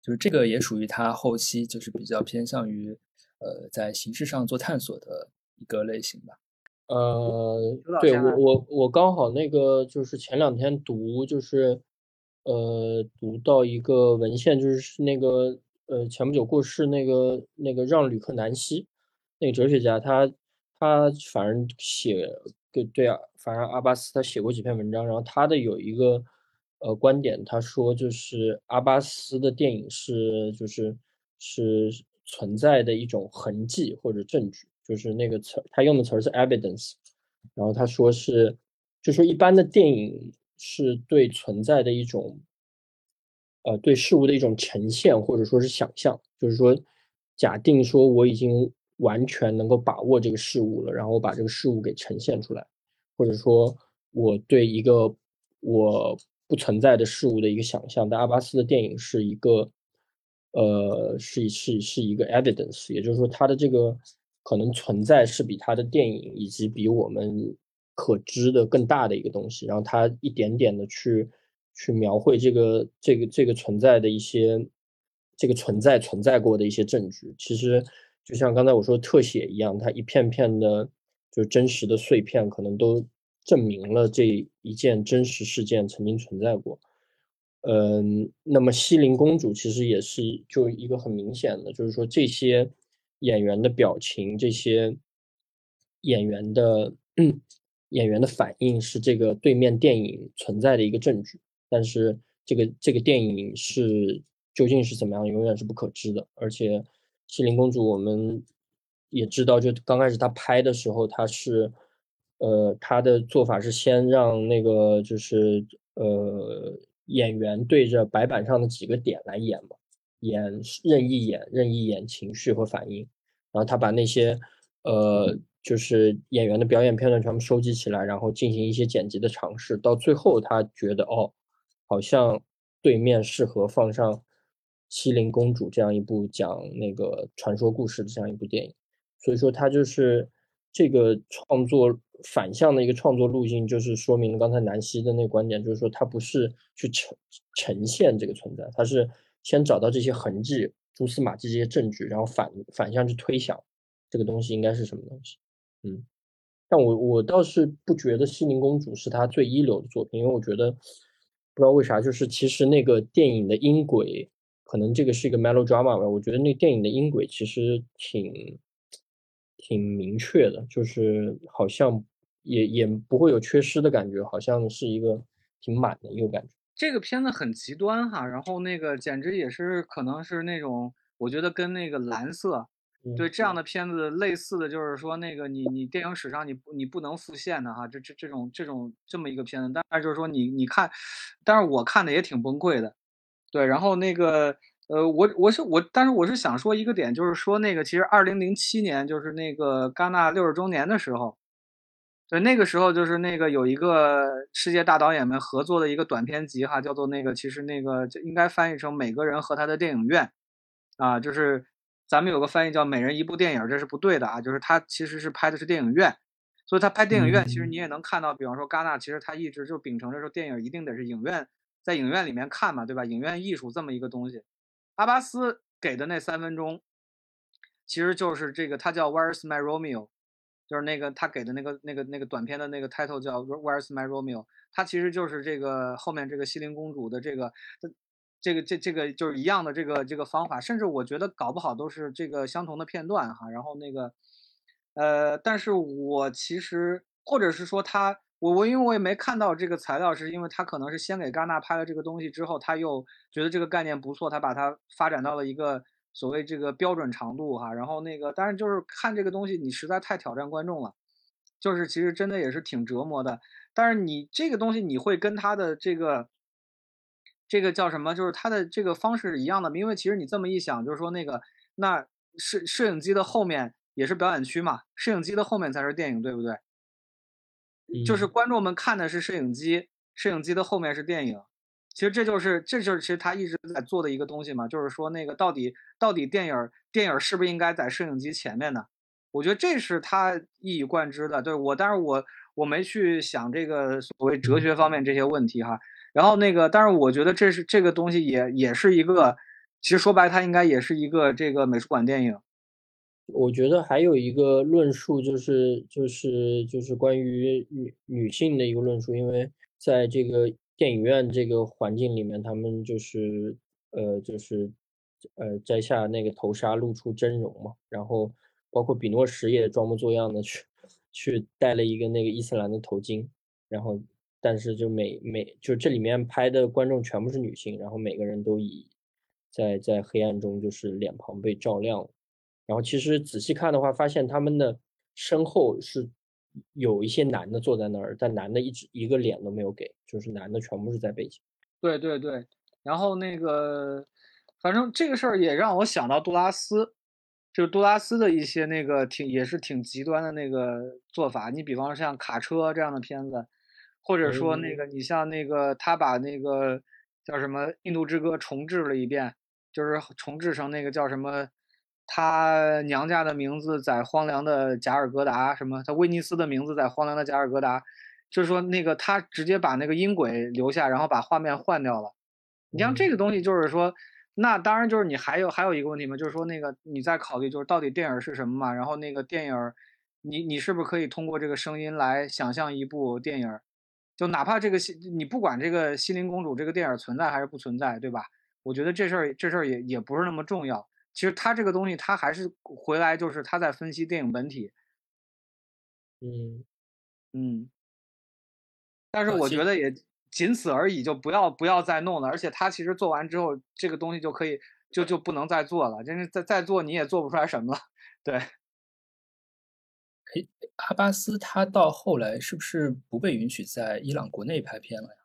就是这个也属于他后期就是比较偏向于呃在形式上做探索的一个类型吧。呃，对我我我刚好那个就是前两天读就是呃读到一个文献，就是那个。呃，前不久过世那个那个让·吕克·南希，那个哲学家，他他反正写对对啊，反正阿巴斯他写过几篇文章，然后他的有一个呃观点，他说就是阿巴斯的电影是就是是存在的一种痕迹或者证据，就是那个词儿他用的词儿是 evidence，然后他说是就说一般的电影是对存在的一种。呃，对事物的一种呈现，或者说是想象，就是说，假定说我已经完全能够把握这个事物了，然后我把这个事物给呈现出来，或者说我对一个我不存在的事物的一个想象。但阿巴斯的电影是一个，呃，是是是一个 evidence，也就是说，它的这个可能存在是比他的电影以及比我们可知的更大的一个东西，然后他一点点的去。去描绘这个这个这个存在的一些，这个存在存在过的一些证据，其实就像刚才我说特写一样，它一片片的，就真实的碎片，可能都证明了这一件真实事件曾经存在过。嗯，那么西林公主其实也是就一个很明显的，就是说这些演员的表情，这些演员的演员的反应是这个对面电影存在的一个证据。但是这个这个电影是究竟是怎么样，永远是不可知的。而且《西林公主》，我们也知道，就刚开始她拍的时候，她是，呃，她的做法是先让那个就是呃演员对着白板上的几个点来演嘛，演任意演任意演情绪和反应，然后他把那些呃就是演员的表演片段全部收集起来，然后进行一些剪辑的尝试，到最后他觉得哦。好像对面适合放上《西林公主》这样一部讲那个传说故事的这样一部电影，所以说它就是这个创作反向的一个创作路径，就是说明刚才南希的那个观点，就是说它不是去呈呈现这个存在，它是先找到这些痕迹、蛛丝马迹这些证据，然后反反向去推想这个东西应该是什么东西。嗯，但我我倒是不觉得《西林公主》是他最一流的作品，因为我觉得。不知道为啥，就是其实那个电影的音轨，可能这个是一个 melodrama 吧。我觉得那电影的音轨其实挺挺明确的，就是好像也也不会有缺失的感觉，好像是一个挺满的一个感觉。这个片子很极端哈，然后那个简直也是可能是那种，我觉得跟那个蓝色对这样的片子，类似的就是说那个你你电影史上你你不能复现的哈，这这这种这种这么一个片子，但是就是说你你看，但是我看的也挺崩溃的，对，然后那个呃我我是我，但是我是想说一个点，就是说那个其实二零零七年就是那个戛纳六十周年的时候。对，那个时候就是那个有一个世界大导演们合作的一个短片集哈，叫做那个其实那个就应该翻译成每个人和他的电影院，啊，就是咱们有个翻译叫每人一部电影，这是不对的啊，就是他其实是拍的是电影院，所以他拍电影院，其实你也能看到，比方说戛纳其实他一直就秉承着说电影一定得是影院在影院里面看嘛，对吧？影院艺术这么一个东西，阿巴斯给的那三分钟，其实就是这个，他叫 Where's My Romeo。就是那个他给的那个那个那个短片的那个 title 叫 Where's My Romeo，它其实就是这个后面这个西林公主的这个，这个这这个就是一样的这个这个方法，甚至我觉得搞不好都是这个相同的片段哈。然后那个，呃，但是我其实或者是说他我我因为我也没看到这个材料，是因为他可能是先给戛纳拍了这个东西之后，他又觉得这个概念不错，他把它发展到了一个。所谓这个标准长度哈，然后那个，但是就是看这个东西，你实在太挑战观众了，就是其实真的也是挺折磨的。但是你这个东西，你会跟他的这个这个叫什么？就是他的这个方式是一样的，因为其实你这么一想，就是说那个那摄摄影机的后面也是表演区嘛，摄影机的后面才是电影，对不对？就是观众们看的是摄影机，摄影机的后面是电影。其实这就是，这就是其实他一直在做的一个东西嘛，就是说那个到底到底电影电影是不是应该在摄影机前面呢？我觉得这是他一以贯之的。对我，但是我我没去想这个所谓哲学方面这些问题哈。然后那个，但是我觉得这是这个东西也也是一个，其实说白，它应该也是一个这个美术馆电影。我觉得还有一个论述就是就是就是关于女女性的一个论述，因为在这个。电影院这个环境里面，他们就是呃，就是呃，摘下那个头纱，露出真容嘛。然后包括比诺什也装模作样的去去戴了一个那个伊斯兰的头巾。然后，但是就每每就这里面拍的观众全部是女性，然后每个人都以在在黑暗中就是脸庞被照亮。然后其实仔细看的话，发现他们的身后是。有一些男的坐在那儿，但男的一直一个脸都没有给，就是男的全部是在背景。对对对，然后那个，反正这个事儿也让我想到杜拉斯，就是杜拉斯的一些那个挺也是挺极端的那个做法。你比方说像卡车这样的片子，或者说那个你像那个他把那个叫什么《印度之歌》重置了一遍，就是重置成那个叫什么。他娘家的名字在荒凉的加尔各答，什么？他威尼斯的名字在荒凉的加尔各答，就是说那个他直接把那个音轨留下，然后把画面换掉了。你像这个东西，就是说，那当然就是你还有还有一个问题嘛，就是说那个你在考虑就是到底电影是什么嘛？然后那个电影，你你是不是可以通过这个声音来想象一部电影？就哪怕这个西，你不管这个心灵公主这个电影存在还是不存在，对吧？我觉得这事儿这事儿也也不是那么重要。其实他这个东西，他还是回来就是他在分析电影本体，嗯嗯，但是我觉得也仅此而已，就不要不要再弄了。而且他其实做完之后，这个东西就可以就就不能再做了，真是再再做你也做不出来什么了。[laughs] 对，哎，阿巴斯他到后来是不是不被允许在伊朗国内拍片了呀？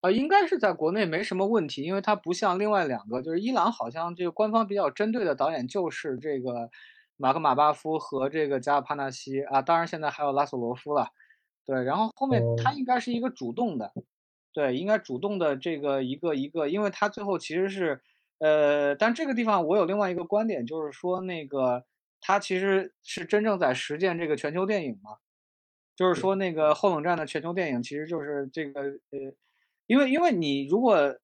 啊，应该是在国内没什么问题，因为它不像另外两个，就是伊朗好像这个官方比较针对的导演就是这个马克马巴夫和这个加尔帕纳西啊，当然现在还有拉索罗夫了，对，然后后面他应该是一个主动的，对，应该主动的这个一个一个，因为他最后其实是，呃，但这个地方我有另外一个观点，就是说那个他其实是真正在实践这个全球电影嘛，就是说那个后冷战的全球电影其实就是这个呃。因为，因为你如果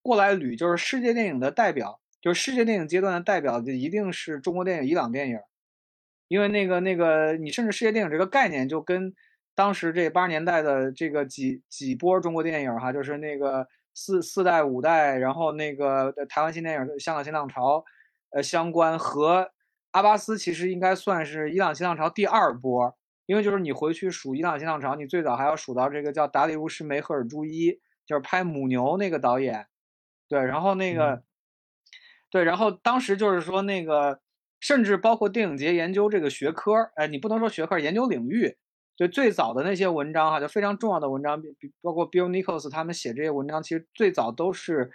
过来捋，就是世界电影的代表，就是世界电影阶段的代表，就一定是中国电影、伊朗电影。因为那个、那个，你甚至世界电影这个概念，就跟当时这八十年代的这个几几波中国电影哈，就是那个四四代、五代，然后那个台湾新电影、香港新浪潮，呃，相关和阿巴斯其实应该算是伊朗新浪潮第二波。因为就是你回去数伊朗新浪潮，你最早还要数到这个叫达里乌什梅赫尔朱伊。就是拍母牛那个导演，对，然后那个，对，然后当时就是说那个，甚至包括电影节研究这个学科，哎，你不能说学科，研究领域，就最早的那些文章哈，就非常重要的文章，比包括 Bill Nichols 他们写这些文章，其实最早都是，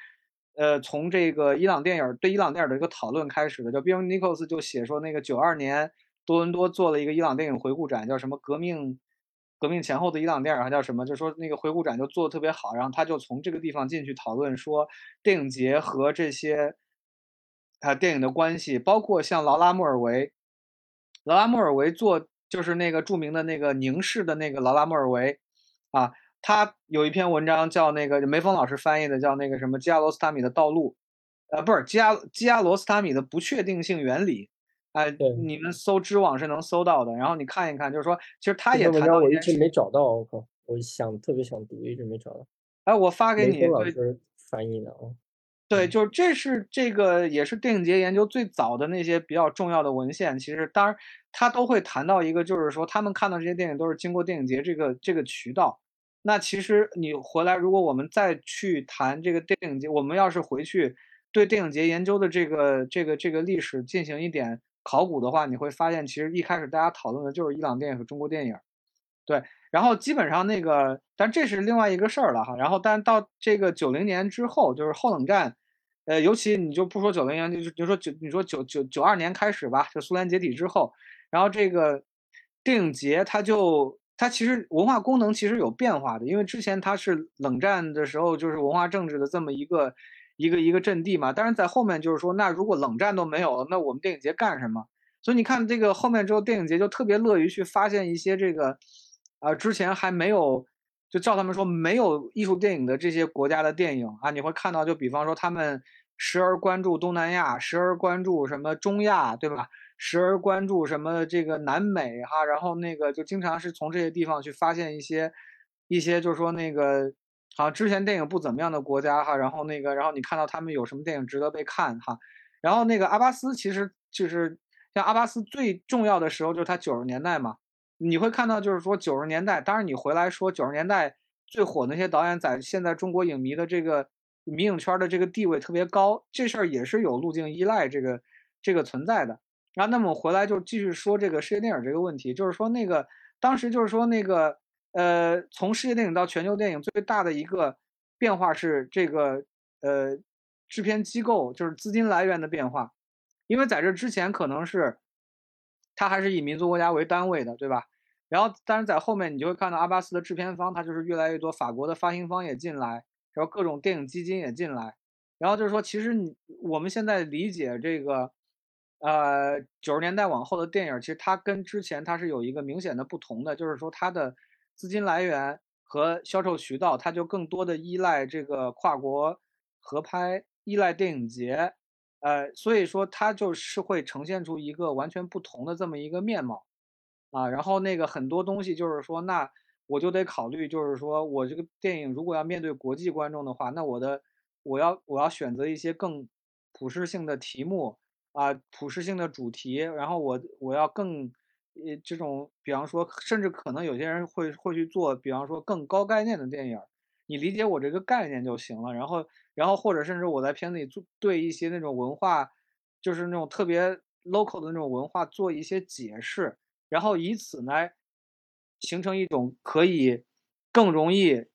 呃，从这个伊朗电影对伊朗电影的一个讨论开始的。就 Bill Nichols 就写说，那个九二年多伦多做了一个伊朗电影回顾展，叫什么革命。革命前后的一档电影还叫什么？就说那个回顾展就做的特别好，然后他就从这个地方进去讨论说电影节和这些啊电影的关系，包括像劳拉·莫尔维，劳拉·莫尔维做就是那个著名的那个凝视的那个劳拉·莫尔维啊，他有一篇文章叫那个梅峰老师翻译的，叫那个什么基亚罗斯塔米的道路，呃，不是基亚基亚罗斯塔米的不确定性原理。哎，你们搜知网是能搜到的，然后你看一看，就是说，其实他也谈到我一直没找到，我靠，我想特别想读，一直没找到。哎，我发给你，老师翻译的啊。对，就是这是这个也是电影节研究最早的那些比较重要的文献。其实，当然他都会谈到一个，就是说他们看到这些电影都是经过电影节这个这个渠道。那其实你回来，如果我们再去谈这个电影节，我们要是回去对电影节研究的这个这个这个历史进行一点。考古的话，你会发现，其实一开始大家讨论的就是伊朗电影和中国电影，对。然后基本上那个，但这是另外一个事儿了哈。然后，但到这个九零年之后，就是后冷战，呃，尤其你就不说九零年，就就说九，你说九九九二年开始吧，就苏联解体之后，然后这个电影节它就它其实文化功能其实有变化的，因为之前它是冷战的时候就是文化政治的这么一个。一个一个阵地嘛，但是在后面就是说，那如果冷战都没有了，那我们电影节干什么？所以你看这个后面之后，电影节就特别乐于去发现一些这个，呃，之前还没有，就照他们说没有艺术电影的这些国家的电影啊，你会看到，就比方说他们时而关注东南亚，时而关注什么中亚，对吧？时而关注什么这个南美哈，然后那个就经常是从这些地方去发现一些一些，就是说那个。好，之前电影不怎么样的国家哈，然后那个，然后你看到他们有什么电影值得被看哈，然后那个阿巴斯其实就是像阿巴斯最重要的时候就是他九十年代嘛，你会看到就是说九十年代，当然你回来说九十年代最火那些导演在现在中国影迷的这个迷影圈的这个地位特别高，这事儿也是有路径依赖这个这个存在的。然后那么回来就继续说这个世界电影这个问题，就是说那个当时就是说那个。呃，从世界电影到全球电影，最大的一个变化是这个呃制片机构就是资金来源的变化，因为在这之前可能是它还是以民族国家为单位的，对吧？然后，但是在后面你就会看到阿巴斯的制片方，他就是越来越多，法国的发行方也进来，然后各种电影基金也进来，然后就是说，其实你我们现在理解这个呃九十年代往后的电影，其实它跟之前它是有一个明显的不同的，就是说它的。资金来源和销售渠道，它就更多的依赖这个跨国合拍，依赖电影节，呃，所以说它就是会呈现出一个完全不同的这么一个面貌，啊，然后那个很多东西就是说，那我就得考虑，就是说我这个电影如果要面对国际观众的话，那我的我要我要选择一些更普适性的题目啊，普适性的主题，然后我我要更。呃，这种，比方说，甚至可能有些人会会去做，比方说更高概念的电影，你理解我这个概念就行了。然后，然后或者甚至我在片子里做对一些那种文化，就是那种特别 local 的那种文化做一些解释，然后以此呢，形成一种可以更容易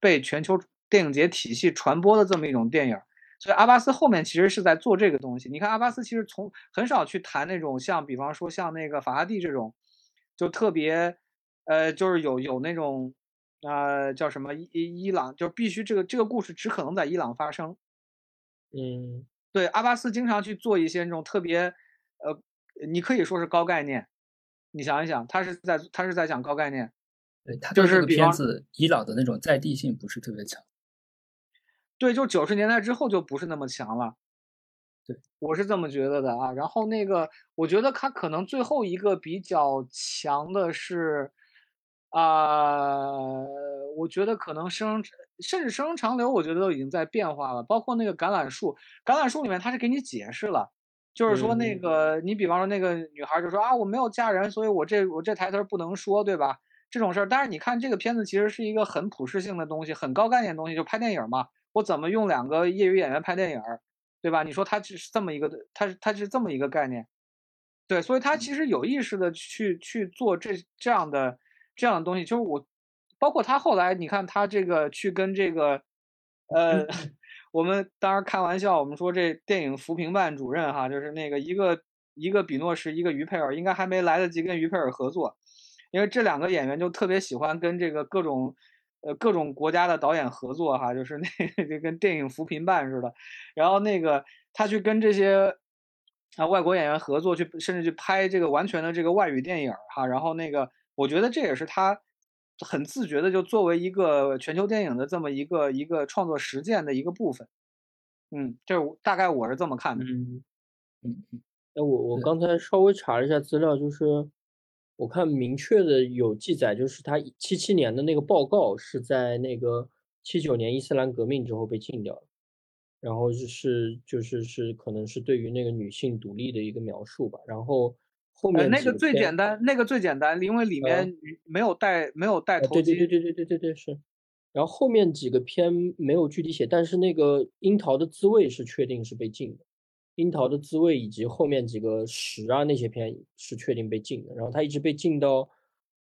被全球电影节体系传播的这么一种电影。所以阿巴斯后面其实是在做这个东西。你看阿巴斯其实从很少去谈那种像，比方说像那个法拉第这种，就特别，呃，就是有有那种，呃，叫什么伊伊朗，就必须这个这个故事只可能在伊朗发生。嗯，对，阿巴斯经常去做一些那种特别，呃，你可以说是高概念。你想一想，他是在他是在讲高概念。对他就是片子伊朗的那种在地性不是特别强。对，就九十年代之后就不是那么强了，对我是这么觉得的啊。然后那个，我觉得他可能最后一个比较强的是，啊，我觉得可能生甚至生长流，我觉得都已经在变化了。包括那个橄榄树，橄榄树里面他是给你解释了，就是说那个你比方说那个女孩就说啊，我没有嫁人，所以我这我这台词不能说，对吧？这种事儿。但是你看这个片子其实是一个很普适性的东西，很高概念的东西，就拍电影嘛。我怎么用两个业余演员拍电影儿？对吧？你说他是这么一个，他是他是这么一个概念，对，所以他其实有意识的去去做这这样的这样的东西，就是我，包括他后来，你看他这个去跟这个，呃，我们当然开玩笑，我们说这电影扶贫办主任哈，就是那个一个一个比诺什，一个于佩尔，应该还没来得及跟于佩尔合作，因为这两个演员就特别喜欢跟这个各种。呃，各种国家的导演合作哈，就是那 [laughs] 就跟电影扶贫办似的，然后那个他去跟这些啊外国演员合作，去甚至去拍这个完全的这个外语电影哈，然后那个我觉得这也是他很自觉的，就作为一个全球电影的这么一个一个创作实践的一个部分，嗯，就是大概我是这么看的，嗯嗯嗯，哎，我我刚才稍微查了一下资料，就是。我看明确的有记载，就是他七七年的那个报告是在那个七九年伊斯兰革命之后被禁掉。然后是是就是是，可能是对于那个女性独立的一个描述吧。然后后面那个最简单，那个最简单，因为里面没有带没有带头巾。对对对对对对对是。然后后面几个篇没有具体写，但是那个樱桃的滋味是确定是被禁的。樱桃的滋味以及后面几个十啊那些片是确定被禁的，然后它一直被禁到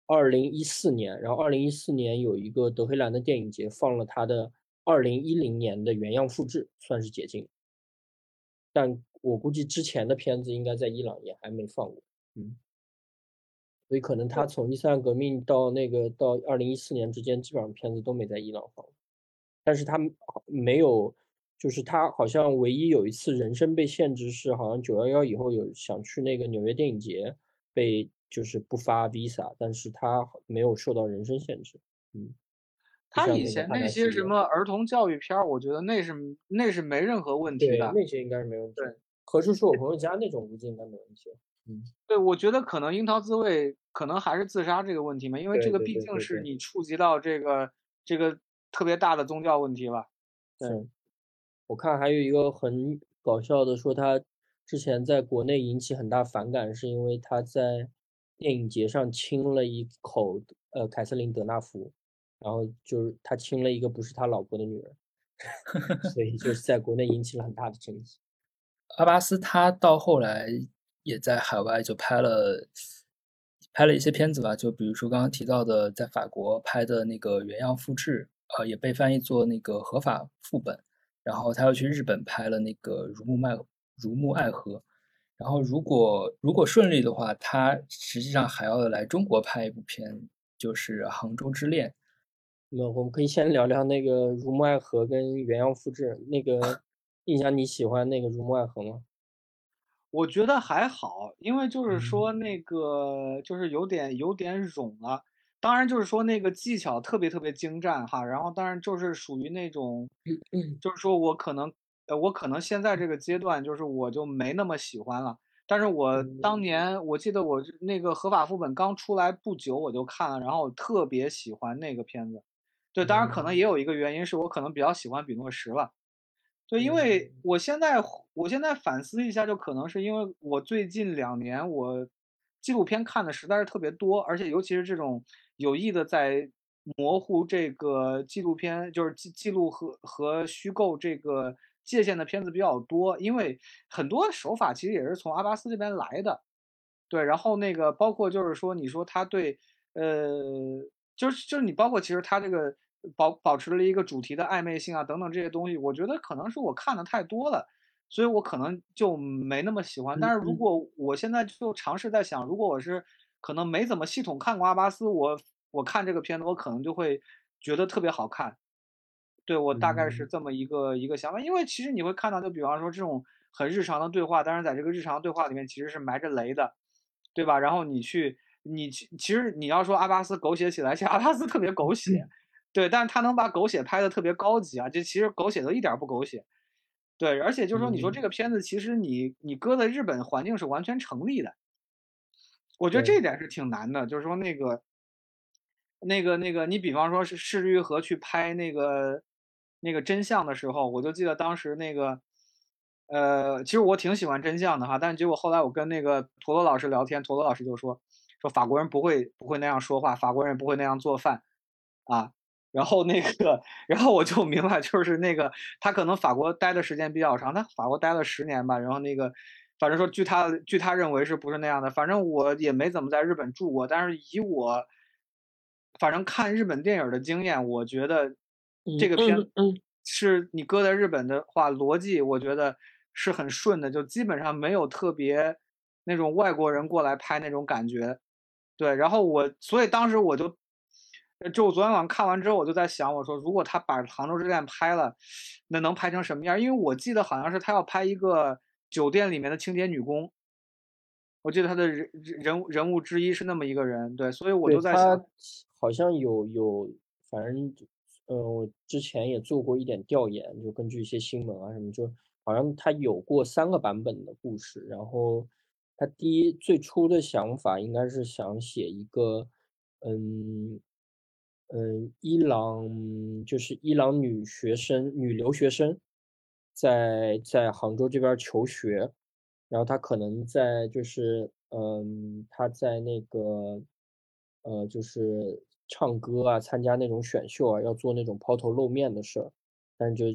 二零一四年，然后二零一四年有一个德黑兰的电影节放了他的二零一零年的原样复制，算是解禁。但我估计之前的片子应该在伊朗也还没放过，嗯，所以可能他从伊斯兰革命到那个到二零一四年之间，基本上片子都没在伊朗放，但是他没有。就是他好像唯一有一次人生被限制是好像九幺幺以后有想去那个纽约电影节被就是不发 visa，但是他没有受到人身限制。嗯，他以前那些什么儿童教育片儿，我觉得那是那是没任何问题的。那些应该是没问题。对，何处是我朋友家那种估计应该没问题。嗯，对，我觉得可能樱桃滋味可能还是自杀这个问题嘛，因为这个毕竟是你触及到这个这个特别大的宗教问题吧。对。我看还有一个很搞笑的，说他之前在国内引起很大反感，是因为他在电影节上亲了一口呃凯瑟琳德纳福，然后就是他亲了一个不是他老婆的女人，[laughs] 所以就是在国内引起了很大的争议。阿巴斯他到后来也在海外就拍了拍了一些片子吧，就比如说刚刚提到的在法国拍的那个原样复制，呃也被翻译做那个合法副本。然后他又去日本拍了那个《如沐麦如沐爱河》，然后如果如果顺利的话，他实际上还要来中国拍一部片，就是《杭州之恋》。那我们可以先聊聊那个《如沐爱河》跟原样复制。那个 [laughs] 印象你喜欢那个《如沐爱河》吗？我觉得还好，因为就是说那个就是有点有点冗了。当然，就是说那个技巧特别特别精湛哈，然后当然就是属于那种，就是说我可能，呃，我可能现在这个阶段就是我就没那么喜欢了。但是我当年我记得我那个合法副本刚出来不久我就看了，然后特别喜欢那个片子。对，当然可能也有一个原因是我可能比较喜欢比诺什了。对，因为我现在我现在反思一下，就可能是因为我最近两年我纪录片看的实在是特别多，而且尤其是这种。有意的在模糊这个纪录片，就是记记录和和虚构这个界限的片子比较多，因为很多手法其实也是从阿巴斯这边来的，对。然后那个包括就是说，你说他对，呃，就是就是你包括其实他这个保保持了一个主题的暧昧性啊等等这些东西，我觉得可能是我看的太多了，所以我可能就没那么喜欢。但是如果我现在就尝试在想，如果我是。可能没怎么系统看过阿巴斯，我我看这个片子，我可能就会觉得特别好看。对我大概是这么一个一个想法，因为其实你会看到，就比方说这种很日常的对话，但是在这个日常对话里面其实是埋着雷的，对吧？然后你去你其其实你要说阿巴斯狗血起来，其实阿巴斯特别狗血，对，但是他能把狗血拍的特别高级啊，这其实狗血都一点不狗血，对，而且就是说你说这个片子其实你你搁在日本环境是完全成立的。我觉得这一点是挺难的，就是说那个，那个那个，你比方说是是玉和去拍那个那个真相的时候，我就记得当时那个，呃，其实我挺喜欢真相的哈，但结果后来我跟那个陀螺老师聊天，陀螺老师就说说法国人不会不会那样说话，法国人不会那样做饭，啊，然后那个，然后我就明白，就是那个他可能法国待的时间比较长，他法国待了十年吧。然后那个，反正说据他据他认为是不是那样的？反正我也没怎么在日本住过，但是以我反正看日本电影的经验，我觉得这个片是你搁在日本的话，逻辑我觉得是很顺的，就基本上没有特别那种外国人过来拍那种感觉。对，然后我所以当时我就。就我昨天晚上看完之后，我就在想，我说如果他把《杭州之恋》拍了，那能拍成什么样？因为我记得好像是他要拍一个酒店里面的清洁女工，我记得他的人人人物之一是那么一个人，对，所以我就在想，好像有有，反正，呃，我之前也做过一点调研，就根据一些新闻啊什么，就好像他有过三个版本的故事，然后他第一最初的想法应该是想写一个，嗯。嗯，伊朗就是伊朗女学生、女留学生，在在杭州这边求学，然后他可能在就是嗯，他在那个呃，就是唱歌啊，参加那种选秀啊，要做那种抛头露面的事儿，但就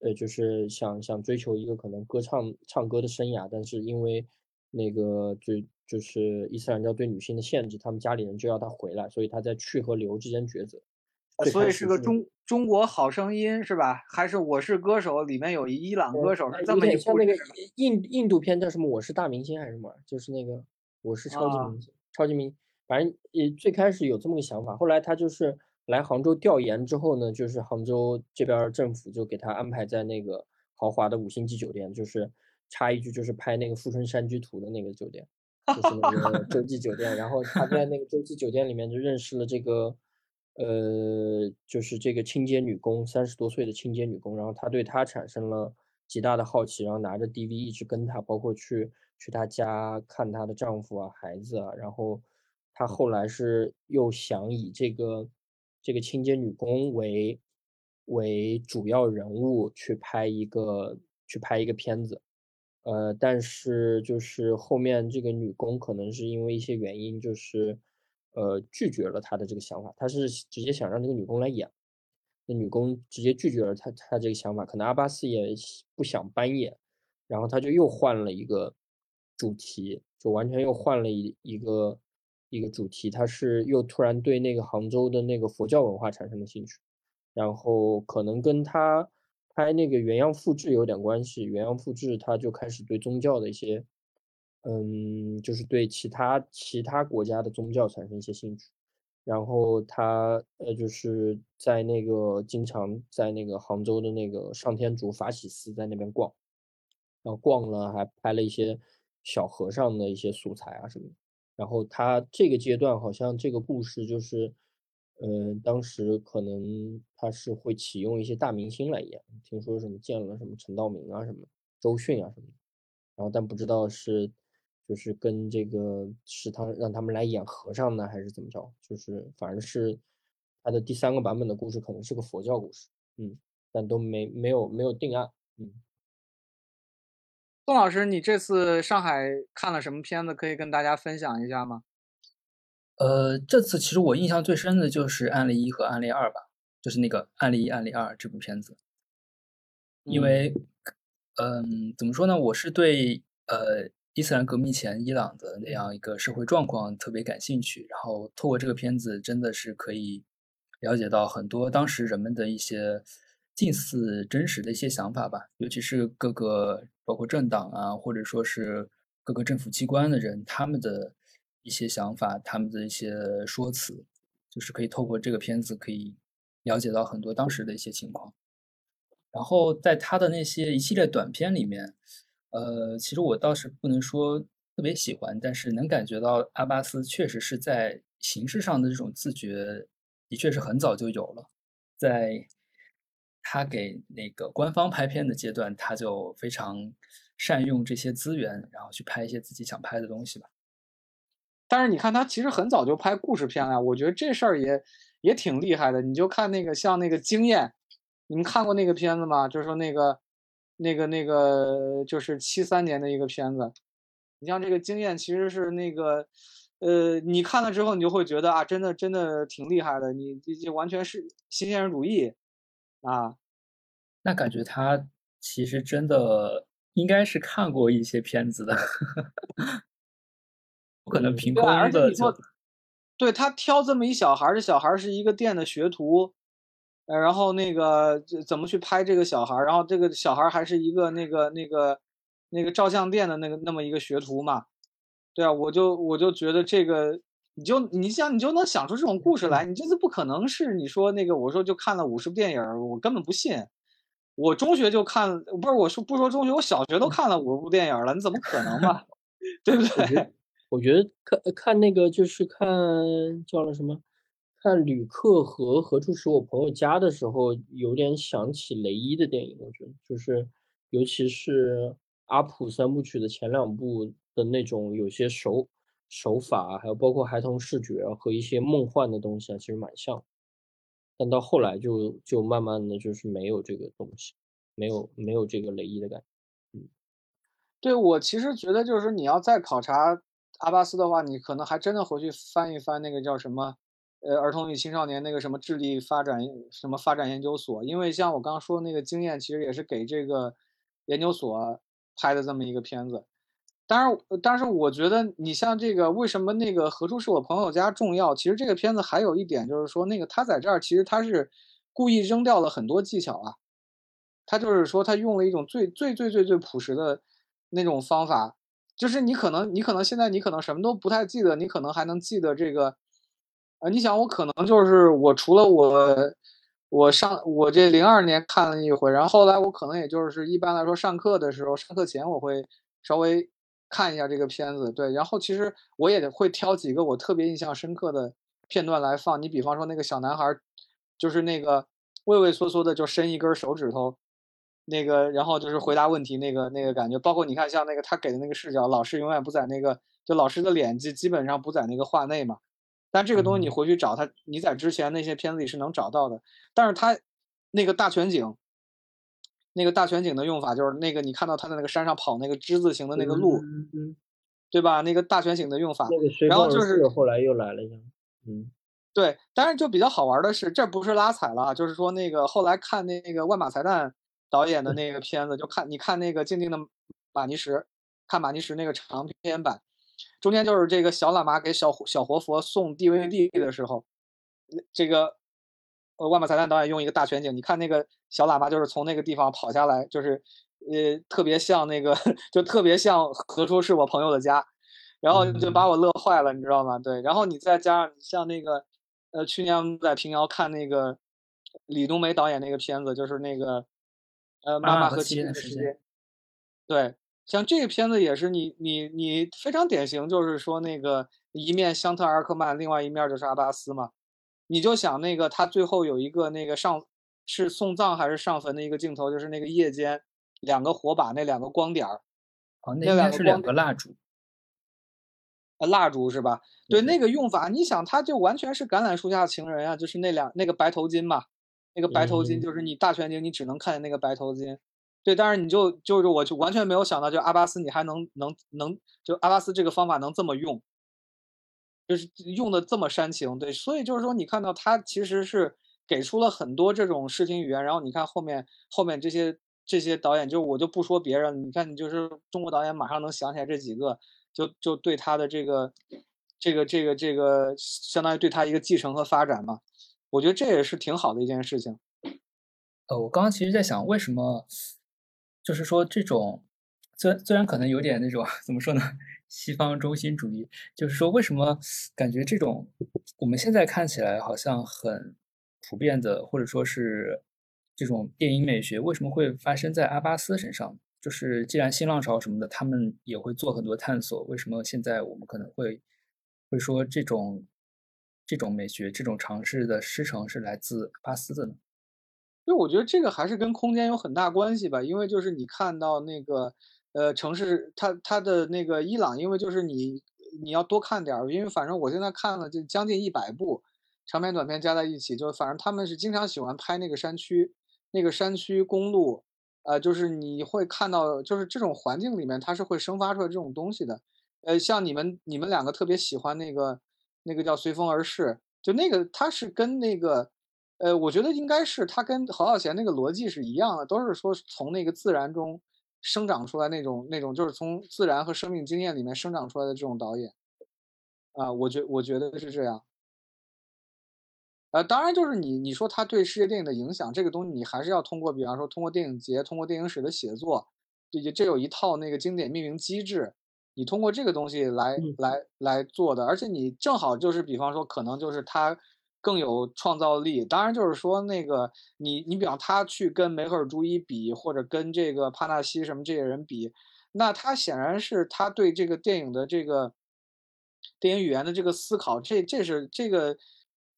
呃，就是想想追求一个可能歌唱唱歌的生涯，但是因为那个就就是伊斯兰教对女性的限制，他们家里人就要她回来，所以她在去和留之间抉择。所以是个中中国好声音是吧？还是我是歌手里面有一伊朗歌手是这么一像那个印印度片叫什么？我是大明星还是什么？就是那个我是超级明星，超级明，反正也最开始有这么个想法，后来他就是来杭州调研之后呢，就是杭州这边政府就给他安排在那个豪华的五星级酒店，就是插一句就是拍那个《富春山居图》的那个酒店。就是那个 [laughs] 洲际酒店，然后他在那个洲际酒店里面就认识了这个，呃，就是这个清洁女工，三十多岁的清洁女工，然后他对她产生了极大的好奇，然后拿着 DV 一直跟她，包括去去她家看她的丈夫啊、孩子啊，然后她后来是又想以这个这个清洁女工为为主要人物去拍一个去拍一个片子。呃，但是就是后面这个女工可能是因为一些原因，就是呃拒绝了他的这个想法。他是直接想让这个女工来演，那女工直接拒绝了他他这个想法。可能阿巴斯也不想搬演，然后他就又换了一个主题，就完全又换了一一个一个主题。他是又突然对那个杭州的那个佛教文化产生了兴趣，然后可能跟他。拍那个原样复制有点关系，原样复制他就开始对宗教的一些，嗯，就是对其他其他国家的宗教产生一些兴趣，然后他呃就是在那个经常在那个杭州的那个上天竺法喜寺在那边逛，然后逛了还拍了一些小和尚的一些素材啊什么，然后他这个阶段好像这个故事就是。嗯，当时可能他是会启用一些大明星来演，听说什么见了什么陈道明啊，什么周迅啊什么，然后但不知道是就是跟这个是他让他们来演和尚呢，还是怎么着？就是反正是他的第三个版本的故事可能是个佛教故事，嗯，但都没没有没有定案，嗯。宋老师，你这次上海看了什么片子？可以跟大家分享一下吗？呃，这次其实我印象最深的就是《案例一》和《案例二》吧，就是那个《案例一》《案例二》这部片子，因为，嗯，怎么说呢？我是对呃伊斯兰革命前伊朗的那样一个社会状况特别感兴趣，然后透过这个片子，真的是可以了解到很多当时人们的一些近似真实的一些想法吧，尤其是各个包括政党啊，或者说是各个政府机关的人，他们的。一些想法，他们的一些说辞，就是可以透过这个片子可以了解到很多当时的一些情况。然后在他的那些一系列短片里面，呃，其实我倒是不能说特别喜欢，但是能感觉到阿巴斯确实是在形式上的这种自觉，的确是很早就有了。在他给那个官方拍片的阶段，他就非常善用这些资源，然后去拍一些自己想拍的东西吧。但是你看他其实很早就拍故事片了，我觉得这事儿也也挺厉害的。你就看那个像那个《经验》，你们看过那个片子吗？就是说那个那个那个就是七三年的一个片子。你像这个《经验》，其实是那个呃，你看了之后，你就会觉得啊，真的真的挺厉害的，你这这完全是新鲜人主义啊。那感觉他其实真的应该是看过一些片子的，不可能凭空的就。对他挑这么一小孩儿，这小孩儿是一个店的学徒，呃，然后那个怎么去拍这个小孩儿，然后这个小孩儿还是一个那个那个那个照相店的那个那么一个学徒嘛，对啊，我就我就觉得这个，你就你想你就能想出这种故事来，你这是不可能是你说那个我说就看了五十部电影，我根本不信，我中学就看，不是我说不说中学，我小学都看了五十部电影了，你怎么可能嘛 [laughs] [laughs] 对不对？我觉得看看那个就是看叫了什么，但旅客和何处是我朋友家的时候，有点想起雷伊的电影。我觉得就是，尤其是阿普三部曲的前两部的那种有些手手法，还有包括孩童视觉和一些梦幻的东西啊，其实蛮像。但到后来就就慢慢的就是没有这个东西，没有没有这个雷伊的感觉。嗯，对我其实觉得就是你要再考察。阿巴斯的话，你可能还真的回去翻一翻那个叫什么，呃，儿童与青少年那个什么智力发展什么发展研究所，因为像我刚刚说那个经验，其实也是给这个研究所拍的这么一个片子。当然，但是我觉得你像这个为什么那个何处是我朋友家重要？其实这个片子还有一点就是说，那个他在这儿其实他是故意扔掉了很多技巧啊，他就是说他用了一种最最最最最朴实的那种方法。就是你可能，你可能现在你可能什么都不太记得，你可能还能记得这个，你想我可能就是我除了我，我上我这零二年看了一回，然后后来我可能也就是一般来说上课的时候，上课前我会稍微看一下这个片子，对，然后其实我也会挑几个我特别印象深刻的片段来放。你比方说那个小男孩，就是那个畏畏缩缩的就伸一根手指头。那个，然后就是回答问题那个那个感觉，包括你看，像那个他给的那个视角，老师永远不在那个，就老师的脸基基本上不在那个画内嘛。但这个东西你回去找他，你在之前那些片子里是能找到的。但是他那个大全景，那个大全景的用法就是那个你看到他在那个山上跑那个之字形的那个路，对吧？那个大全景的用法，然后就是后来又来了一下，嗯，对。但是就比较好玩的是，这不是拉踩了，就是说那个后来看那个万马才旦。导演的那个片子，就看你看那个静静的马尼什，看马尼什那个长篇版，中间就是这个小喇嘛给小小活佛送 DVD 的时候，这个呃万马才旦导演用一个大全景，你看那个小喇嘛就是从那个地方跑下来，就是呃特别像那个，[laughs] 就特别像何处是我朋友的家，然后就把我乐坏了，你知道吗？对，然后你再加上像那个呃去年在平遥看那个李冬梅导演那个片子，就是那个。呃，妈妈和亲人的时间，对，像这个片子也是你你你非常典型，就是说那个一面香特·阿克曼，另外一面就是阿巴斯嘛。你就想那个他最后有一个那个上是送葬还是上坟的一个镜头，就是那个夜间两个火把那两个光点儿，哦，那应该是两个蜡烛，啊，蜡烛是吧？对，那个用法，你想他就完全是橄榄树下情人啊，就是那两那个白头巾嘛。那个白头巾就是你大全景，你只能看见那个白头巾，对。但是你就就是我就完全没有想到，就阿巴斯你还能能能就阿巴斯这个方法能这么用，就是用的这么煽情，对。所以就是说，你看到他其实是给出了很多这种视听语言，然后你看后面后面这些这些导演，就我就不说别人，你看你就是中国导演马上能想起来这几个，就就对他的这个这个这个这个相当于对他一个继承和发展嘛。我觉得这也是挺好的一件事情。呃，我刚刚其实在想，为什么就是说这种，虽然虽然可能有点那种怎么说呢，西方中心主义，就是说为什么感觉这种我们现在看起来好像很普遍的，或者说是这种电影美学，为什么会发生在阿巴斯身上？就是既然新浪潮什么的，他们也会做很多探索，为什么现在我们可能会会说这种？这种美学、这种尝试的师承是来自巴斯的呢？因为我觉得这个还是跟空间有很大关系吧。因为就是你看到那个呃城市，它它的那个伊朗，因为就是你你要多看点，因为反正我现在看了就将近一百部长篇短片加在一起，就反正他们是经常喜欢拍那个山区、那个山区公路，呃，就是你会看到就是这种环境里面它是会生发出来这种东西的。呃，像你们你们两个特别喜欢那个那个叫《随风而逝》，就那个它是跟那个，呃，我觉得应该是它跟侯孝贤那个逻辑是一样的，都是说从那个自然中生长出来那种那种，就是从自然和生命经验里面生长出来的这种导演。啊，我觉我觉得是这样。呃，当然就是你你说他对世界电影的影响，这个东西你还是要通过，比方说通过电影节，通过电影史的写作，这这有一套那个经典命名机制，你通过这个东西来来来做的，而且你正好就是比方说可能就是他更有创造力。当然就是说那个你你比方他去跟梅赫尔朱伊比，或者跟这个帕纳西什么这些人比，那他显然是他对这个电影的这个电影语言的这个思考，这这是这个。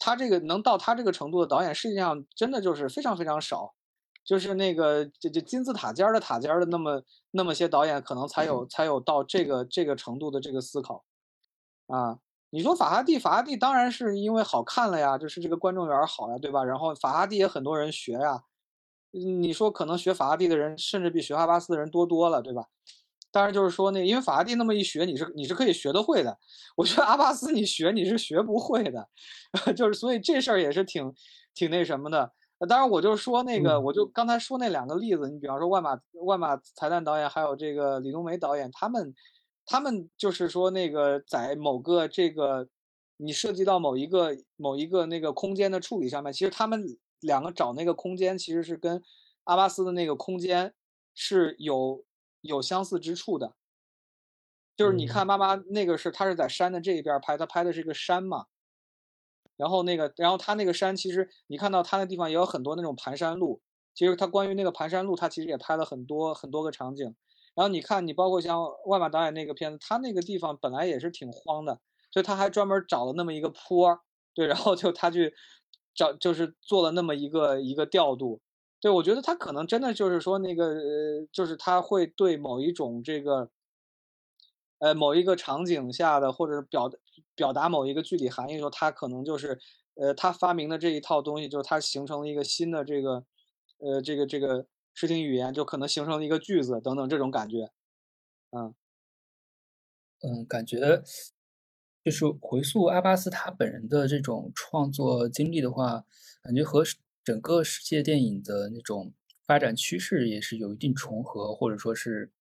他这个能到他这个程度的导演，实际上真的就是非常非常少，就是那个这这金字塔尖的塔尖的那么那么些导演，可能才有才有到这个这个程度的这个思考，啊，你说法拉第，法拉第当然是因为好看了呀，就是这个观众缘好呀，对吧？然后法拉第也很多人学呀，你说可能学法拉第的人，甚至比学阿巴斯的人多多了，对吧？当然就是说那，因为法拉第那么一学，你是你是可以学得会的。我觉得阿巴斯你学你是学不会的，[laughs] 就是所以这事儿也是挺挺那什么的。当然我就说那个，我就刚才说那两个例子，你比方说万马万马才旦导演，还有这个李冬梅导演，他们他们就是说那个在某个这个你涉及到某一个某一个那个空间的处理上面，其实他们两个找那个空间其实是跟阿巴斯的那个空间是有。有相似之处的，就是你看妈妈那个是，他是在山的这一边拍，他拍的是一个山嘛。然后那个，然后他那个山其实你看到他那地方也有很多那种盘山路，其实他关于那个盘山路，他其实也拍了很多很多个场景。然后你看，你包括像万马导演那个片子，他那个地方本来也是挺荒的，所以他还专门找了那么一个坡，对，然后就他去找，就是做了那么一个一个调度。对，我觉得他可能真的就是说那个，呃，就是他会对某一种这个，呃，某一个场景下的，或者表表达某一个具体含义的时候，他可能就是，呃，他发明的这一套东西，就是他形成了一个新的这个，呃，这个这个视听语言，就可能形成了一个句子等等这种感觉，嗯，嗯，感觉就是回溯阿巴斯他本人的这种创作经历的话，感觉和。整个世界电影的那种发展趋势也是有一定重合，或者说是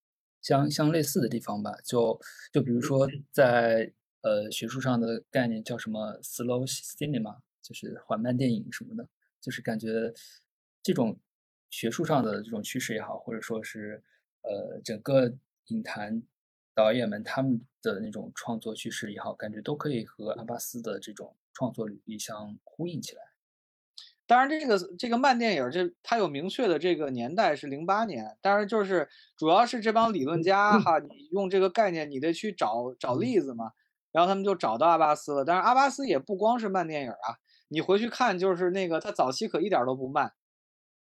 相相类似的地方吧。就就比如说在呃学术上的概念叫什么 slow cinema，就是缓慢电影什么的，就是感觉这种学术上的这种趋势也好，或者说是呃整个影坛导演们他们的那种创作趋势也好，感觉都可以和阿巴斯的这种创作履历相呼应起来。当然，这个这个慢电影，这它有明确的这个年代是零八年。当然，就是主要是这帮理论家哈，你用这个概念，你得去找找例子嘛。然后他们就找到阿巴斯了。但是阿巴斯也不光是慢电影啊，你回去看，就是那个他早期可一点都不慢，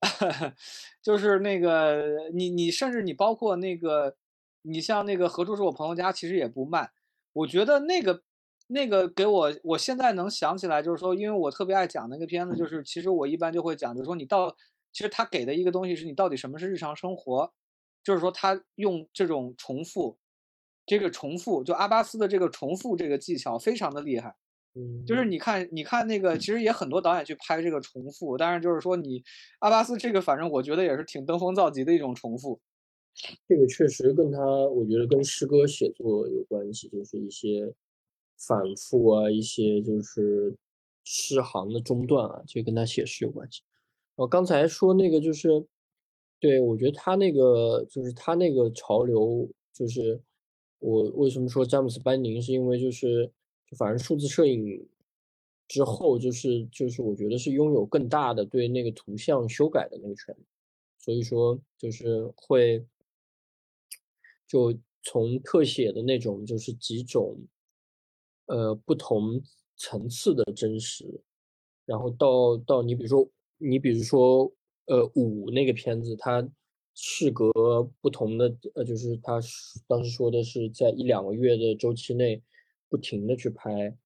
[laughs] 就是那个你你甚至你包括那个你像那个何处是我朋友家，其实也不慢。我觉得那个。那个给我，我现在能想起来，就是说，因为我特别爱讲那个片子，就是其实我一般就会讲，就是说你到，其实他给的一个东西是你到底什么是日常生活，就是说他用这种重复，这个重复，就阿巴斯的这个重复这个技巧非常的厉害，嗯，就是你看，你看那个，其实也很多导演去拍这个重复，但是就是说你阿巴斯这个，反正我觉得也是挺登峰造极的一种重复，这个确实跟他，我觉得跟诗歌写作有关系，就是一些。反复啊，一些就是诗行的中断啊，这跟他写诗有关系。我刚才说那个就是，对我觉得他那个就是他那个潮流，就是我为什么说詹姆斯班宁，是因为就是反正数字摄影之后，就是就是我觉得是拥有更大的对那个图像修改的那个权利，所以说就是会就从特写的那种就是几种。呃，不同层次的真实，然后到到你比如说，你比如说，呃，五那个片子，它事隔不同的，呃，就是他当时说的是在一两个月的周期内，不停的去拍，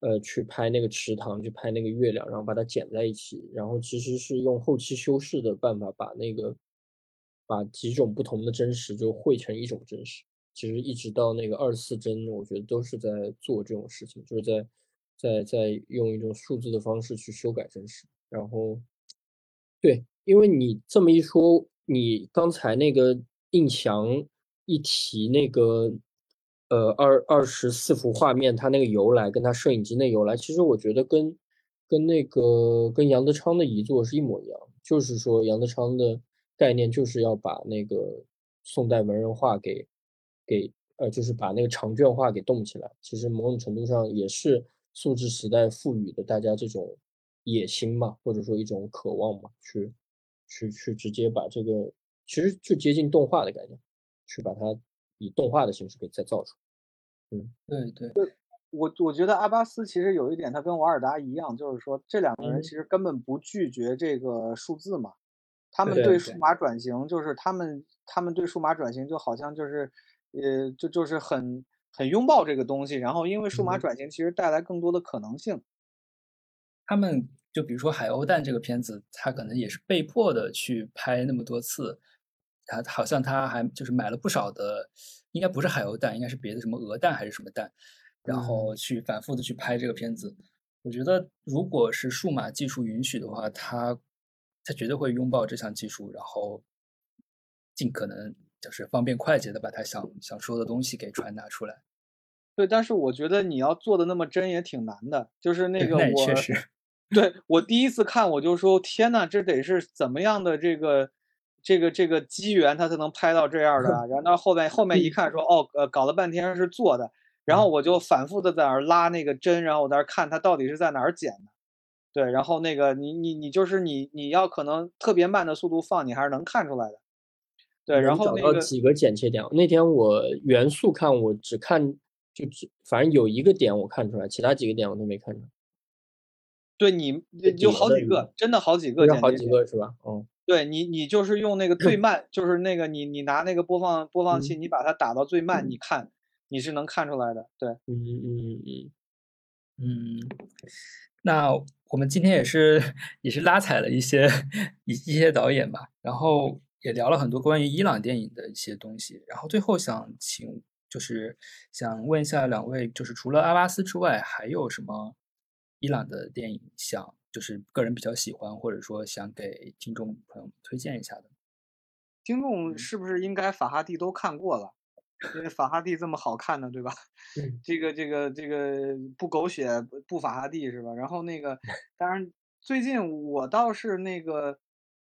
呃，去拍那个池塘，去拍那个月亮，然后把它剪在一起，然后其实是用后期修饰的办法，把那个把几种不同的真实就汇成一种真实。其实一直到那个二十四帧，我觉得都是在做这种事情，就是在在在用一种数字的方式去修改真实。然后，对，因为你这么一说，你刚才那个印象一提那个。呃，二二十四幅画面，它那个由来跟它摄影机那由来，其实我觉得跟跟那个跟杨德昌的遗作是一模一样，就是说杨德昌的概念就是要把那个宋代文人画给给呃，就是把那个长卷画给动起来。其实某种程度上也是素质时代赋予的大家这种野心嘛，或者说一种渴望嘛，去去去直接把这个其实就接近动画的概念，去把它以动画的形式给再造出。嗯，对对，我我觉得阿巴斯其实有一点，他跟瓦尔达一样，就是说这两个人其实根本不拒绝这个数字嘛，他们对数码转型，就是他们他们对数码转型就好像就是，呃，就就是很很拥抱这个东西，然后因为数码转型其实带来更多的可能性，他们就比如说《海鸥蛋》这个片子，他可能也是被迫的去拍那么多次。他好像他还就是买了不少的，应该不是海鸥蛋，应该是别的什么鹅蛋还是什么蛋，然后去反复的去拍这个片子。我觉得如果是数码技术允许的话，他他绝对会拥抱这项技术，然后尽可能就是方便快捷的把他想想说的东西给传达出来。对，但是我觉得你要做的那么真也挺难的，就是那个我，确实，对我第一次看我就说天呐，这得是怎么样的这个。这个这个机缘他才能拍到这样的，[laughs] 然后到后面后面一看说哦呃搞了半天是做的，然后我就反复的在那儿拉那个针，然后我在那儿看它到底是在哪儿剪的，对，然后那个你你你就是你你要可能特别慢的速度放，你还是能看出来的，对，然后那个几个剪切点，那天我元素看我只看就只反正有一个点我看出来，其他几个点我都没看出来。对你有好几个，真的好几个，好几个是吧？嗯。对你，你就是用那个最慢，就是那个你你拿那个播放播放器，你把它打到最慢，你看你是能看出来的。对，嗯嗯嗯嗯。那我们今天也是也是拉踩了一些一一些导演吧，然后也聊了很多关于伊朗电影的一些东西，然后最后想请就是想问一下两位，就是除了阿巴斯之外，还有什么伊朗的电影想？就是个人比较喜欢，或者说想给听众朋友们推荐一下的。听众是不是应该法哈蒂都看过了？因为法哈蒂这么好看的，对吧？这个这个这个不狗血不法哈蒂是吧？然后那个，当然最近我倒是那个，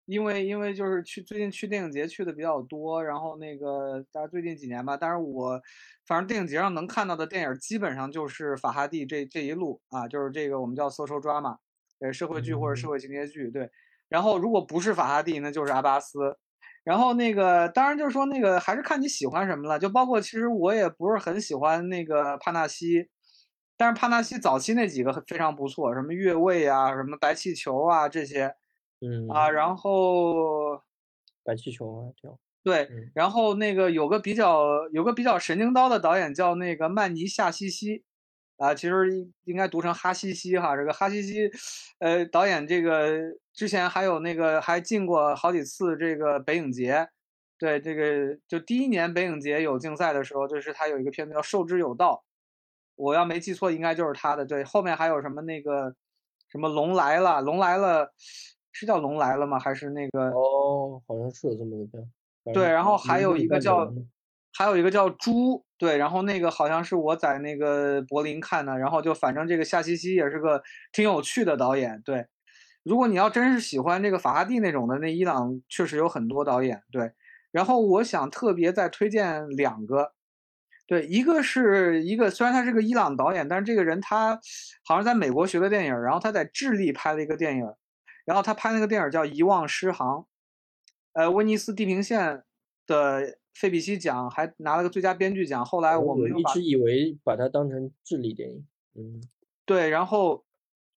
因为因为就是去最近去电影节去的比较多，然后那个大家最近几年吧，但是我反正电影节上能看到的电影基本上就是法哈蒂这这一路啊，就是这个我们叫 social drama。呃，社会剧或者社会情节剧，对。然后如果不是法拉第，那就是阿巴斯。然后那个，当然就是说那个还是看你喜欢什么了。就包括其实我也不是很喜欢那个帕纳西，但是帕纳西早期那几个非常不错，什么越位啊，什么白气球啊这些，嗯啊，然后白气球啊，挺对。然后那个有个比较有个比较神经刀的导演叫那个曼尼夏西西。啊，其实应该读成哈西西哈，这个哈西西，呃，导演这个之前还有那个还进过好几次这个北影节，对，这个就第一年北影节有竞赛的时候，就是他有一个片子叫《受之有道》，我要没记错，应该就是他的。对，后面还有什么那个什么龙来了，龙来了，是叫龙来了吗？还是那个？哦，好像是有这么一个片。对，然后还有一个叫。还有一个叫猪，对，然后那个好像是我在那个柏林看的，然后就反正这个夏西西也是个挺有趣的导演，对。如果你要真是喜欢这个法拉第那种的，那伊朗确实有很多导演，对。然后我想特别再推荐两个，对，一个是一个虽然他是个伊朗导演，但是这个人他好像在美国学的电影，然后他在智利拍了一个电影，然后他拍那个电影叫《遗忘诗行》，呃，威尼斯地平线的。费比西奖还拿了个最佳编剧奖，后来我们一直以为把它当成智力电影，嗯，对，然后，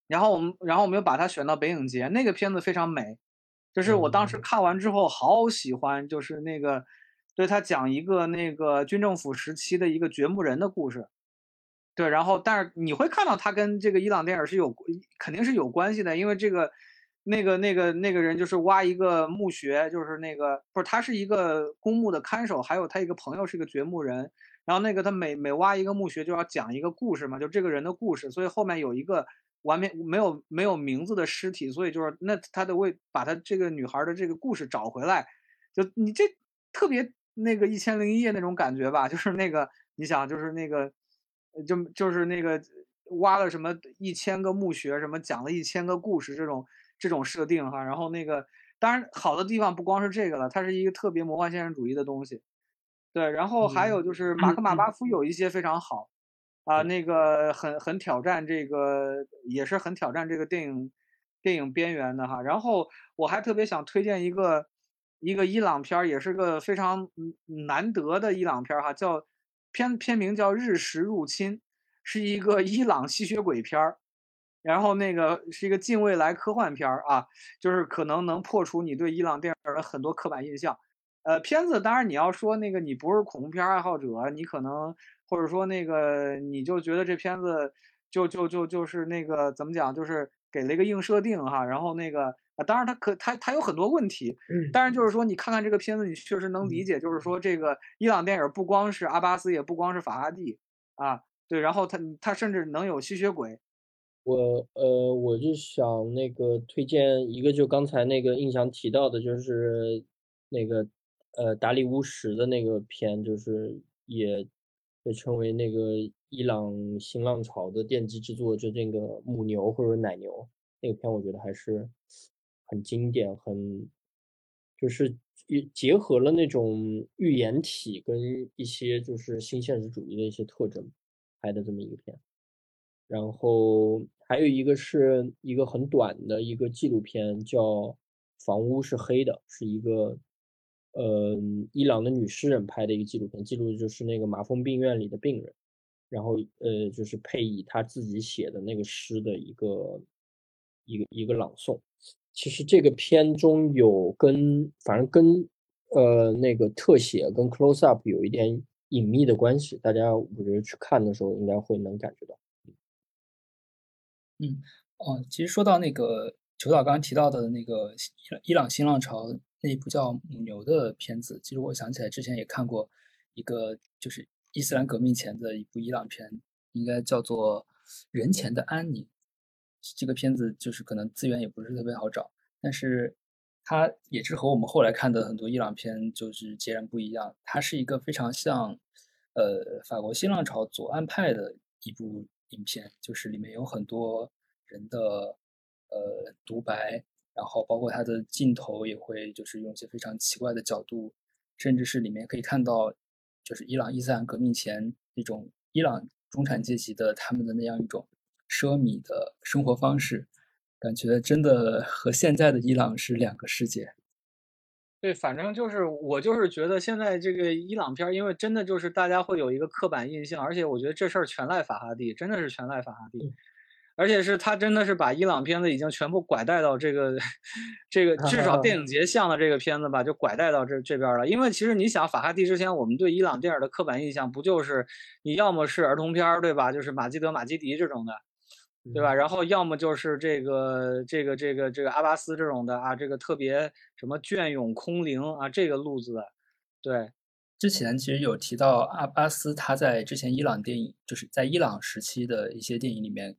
然后我们，然后我们又把它选到北影节，那个片子非常美，就是我当时看完之后好喜欢，就是那个，对他讲一个那个军政府时期的一个掘墓人的故事，对，然后但是你会看到他跟这个伊朗电影是有肯定是有关系的，因为这个。那个那个那个人就是挖一个墓穴，就是那个不是他是一个公墓的看守，还有他一个朋友是个掘墓人，然后那个他每每挖一个墓穴就要讲一个故事嘛，就这个人的故事，所以后面有一个完美没有没有名字的尸体，所以就是那他得为把他这个女孩的这个故事找回来，就你这特别那个一千零一夜那种感觉吧，就是那个你想就是那个就就是那个挖了什么一千个墓穴，什么讲了一千个故事这种。这种设定哈，然后那个当然好的地方不光是这个了，它是一个特别魔幻现实主义的东西，对，然后还有就是马克马巴夫有一些非常好，啊，那个很很挑战这个，也是很挑战这个电影电影边缘的哈。然后我还特别想推荐一个一个伊朗片儿，也是个非常难得的伊朗片儿哈，叫片片名叫《日食入侵》，是一个 [laughs] 伊朗吸血鬼片儿。然后那个是一个近未来科幻片儿啊，就是可能能破除你对伊朗电影的很多刻板印象。呃，片子当然你要说那个你不是恐怖片爱好者，你可能或者说那个你就觉得这片子就就就就是那个怎么讲，就是给了一个硬设定哈。然后那个啊，当然它可它它有很多问题，但是就是说你看看这个片子，你确实能理解，就是说这个伊朗电影不光是阿巴斯，也不光是法哈蒂啊，对，然后它它甚至能有吸血鬼。我呃，我就想那个推荐一个，就刚才那个印象提到的，就是那个呃达里乌什的那个片，就是也被称为那个伊朗新浪潮的奠基之作，就那个母牛或者奶牛那个片，我觉得还是很经典，很就是结合了那种预言体跟一些就是新现实主义的一些特征拍的这么一个片。然后还有一个是一个很短的一个纪录片，叫《房屋是黑的》，是一个呃伊朗的女诗人拍的一个纪录片，记录的就是那个麻风病院里的病人，然后呃就是配以她自己写的那个诗的一个一个一个朗诵。其实这个片中有跟反正跟呃那个特写跟 close up 有一点隐秘的关系，大家我觉得去看的时候应该会能感觉到。嗯，哦，其实说到那个裘导刚刚提到的那个伊朗新浪潮那一部叫《母牛》的片子，其实我想起来之前也看过一个，就是伊斯兰革命前的一部伊朗片，应该叫做《人前的安宁》。这个片子就是可能资源也不是特别好找，但是它也是和我们后来看的很多伊朗片就是截然不一样。它是一个非常像，呃，法国新浪潮左岸派的一部。影片就是里面有很多人的呃独白，然后包括他的镜头也会就是用一些非常奇怪的角度，甚至是里面可以看到就是伊朗伊斯兰革命前那种伊朗中产阶级的他们的那样一种奢靡的生活方式，感觉真的和现在的伊朗是两个世界。对，反正就是我就是觉得现在这个伊朗片，因为真的就是大家会有一个刻板印象，而且我觉得这事儿全赖法哈蒂，真的是全赖法哈蒂，而且是他真的是把伊朗片子已经全部拐带到这个这个 [laughs] 至少电影节像的这个片子吧，就拐带到这这边了。因为其实你想，法哈蒂之前我们对伊朗电影的刻板印象不就是你要么是儿童片对吧？就是马基德、马基迪这种的。对吧？然后要么就是这个这个这个这个阿巴斯这种的啊，这个特别什么隽永空灵啊，这个路子。对，之前其实有提到阿巴斯，他在之前伊朗电影，就是在伊朗时期的一些电影里面，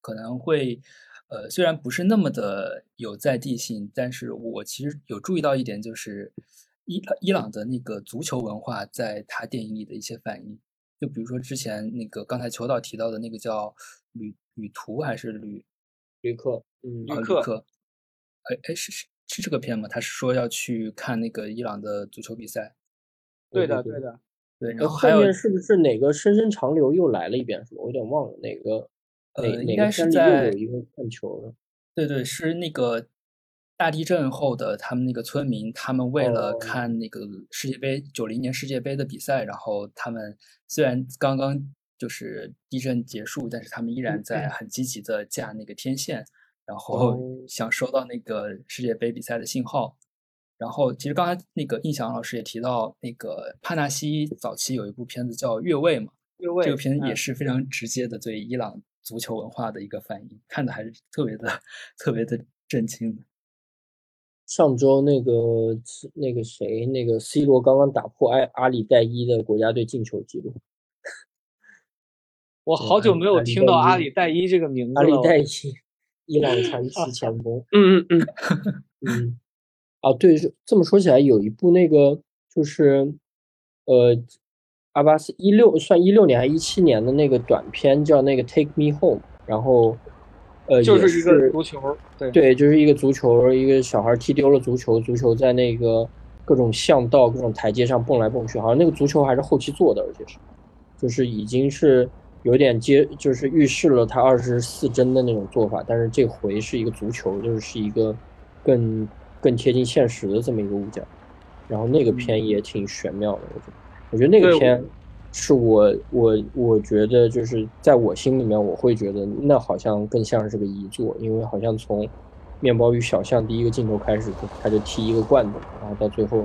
可能会，呃，虽然不是那么的有在地性，但是我其实有注意到一点，就是伊伊朗的那个足球文化在他电影里的一些反应。就比如说之前那个刚才裘导提到的那个叫旅。旅途还是旅旅客？嗯，旅客。哎哎，是是是这个片吗？他是说要去看那个伊朗的足球比赛。对的，对的，对。然后后面是不是哪个深深长流又来了一遍？是吧？我有点忘了哪个。呃，应该是在有一个看球的。对对，是那个大地震后的他们那个村民，他们为了看那个世界杯九零年世界杯的比赛，然后他们虽然刚刚。就是地震结束，但是他们依然在很积极的架那个天线，然后想收到那个世界杯比赛的信号。然后其实刚才那个印象老师也提到，那个帕纳西早期有一部片子叫《越位》嘛，越位这个片子也是非常直接的对伊朗足球文化的一个反应，看的还是特别的特别的震惊的。上周那个那个谁，那个 C 罗刚刚打破埃阿里代伊的国家队进球记录。我好久没有听到阿里代伊这个名字了。阿里代伊，伊朗传奇前锋。嗯嗯嗯嗯。啊，对，这么说起来，有一部那个就是，呃，阿巴斯一六算一六年还一七年的那个短片叫那个 Take Me Home，然后，呃，就是一个足球，对对，就是一个足球，一个小孩踢丢了足球，足球在那个各种巷道、各种台阶上蹦来蹦去，好像那个足球还是后期做的，而且是，就是已经是。有点接，就是预示了他二十四帧的那种做法，但是这回是一个足球，就是是一个更更贴近现实的这么一个物件。然后那个片也挺玄妙的，我觉得。我觉得那个片是我我我觉得就是在我心里面，我会觉得那好像更像是个遗作，因为好像从面包与小象第一个镜头开始，他就踢一个罐子，然后到最后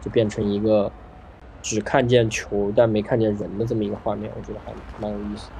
就变成一个。只看见球但没看见人的这么一个画面，我觉得还蛮有意思。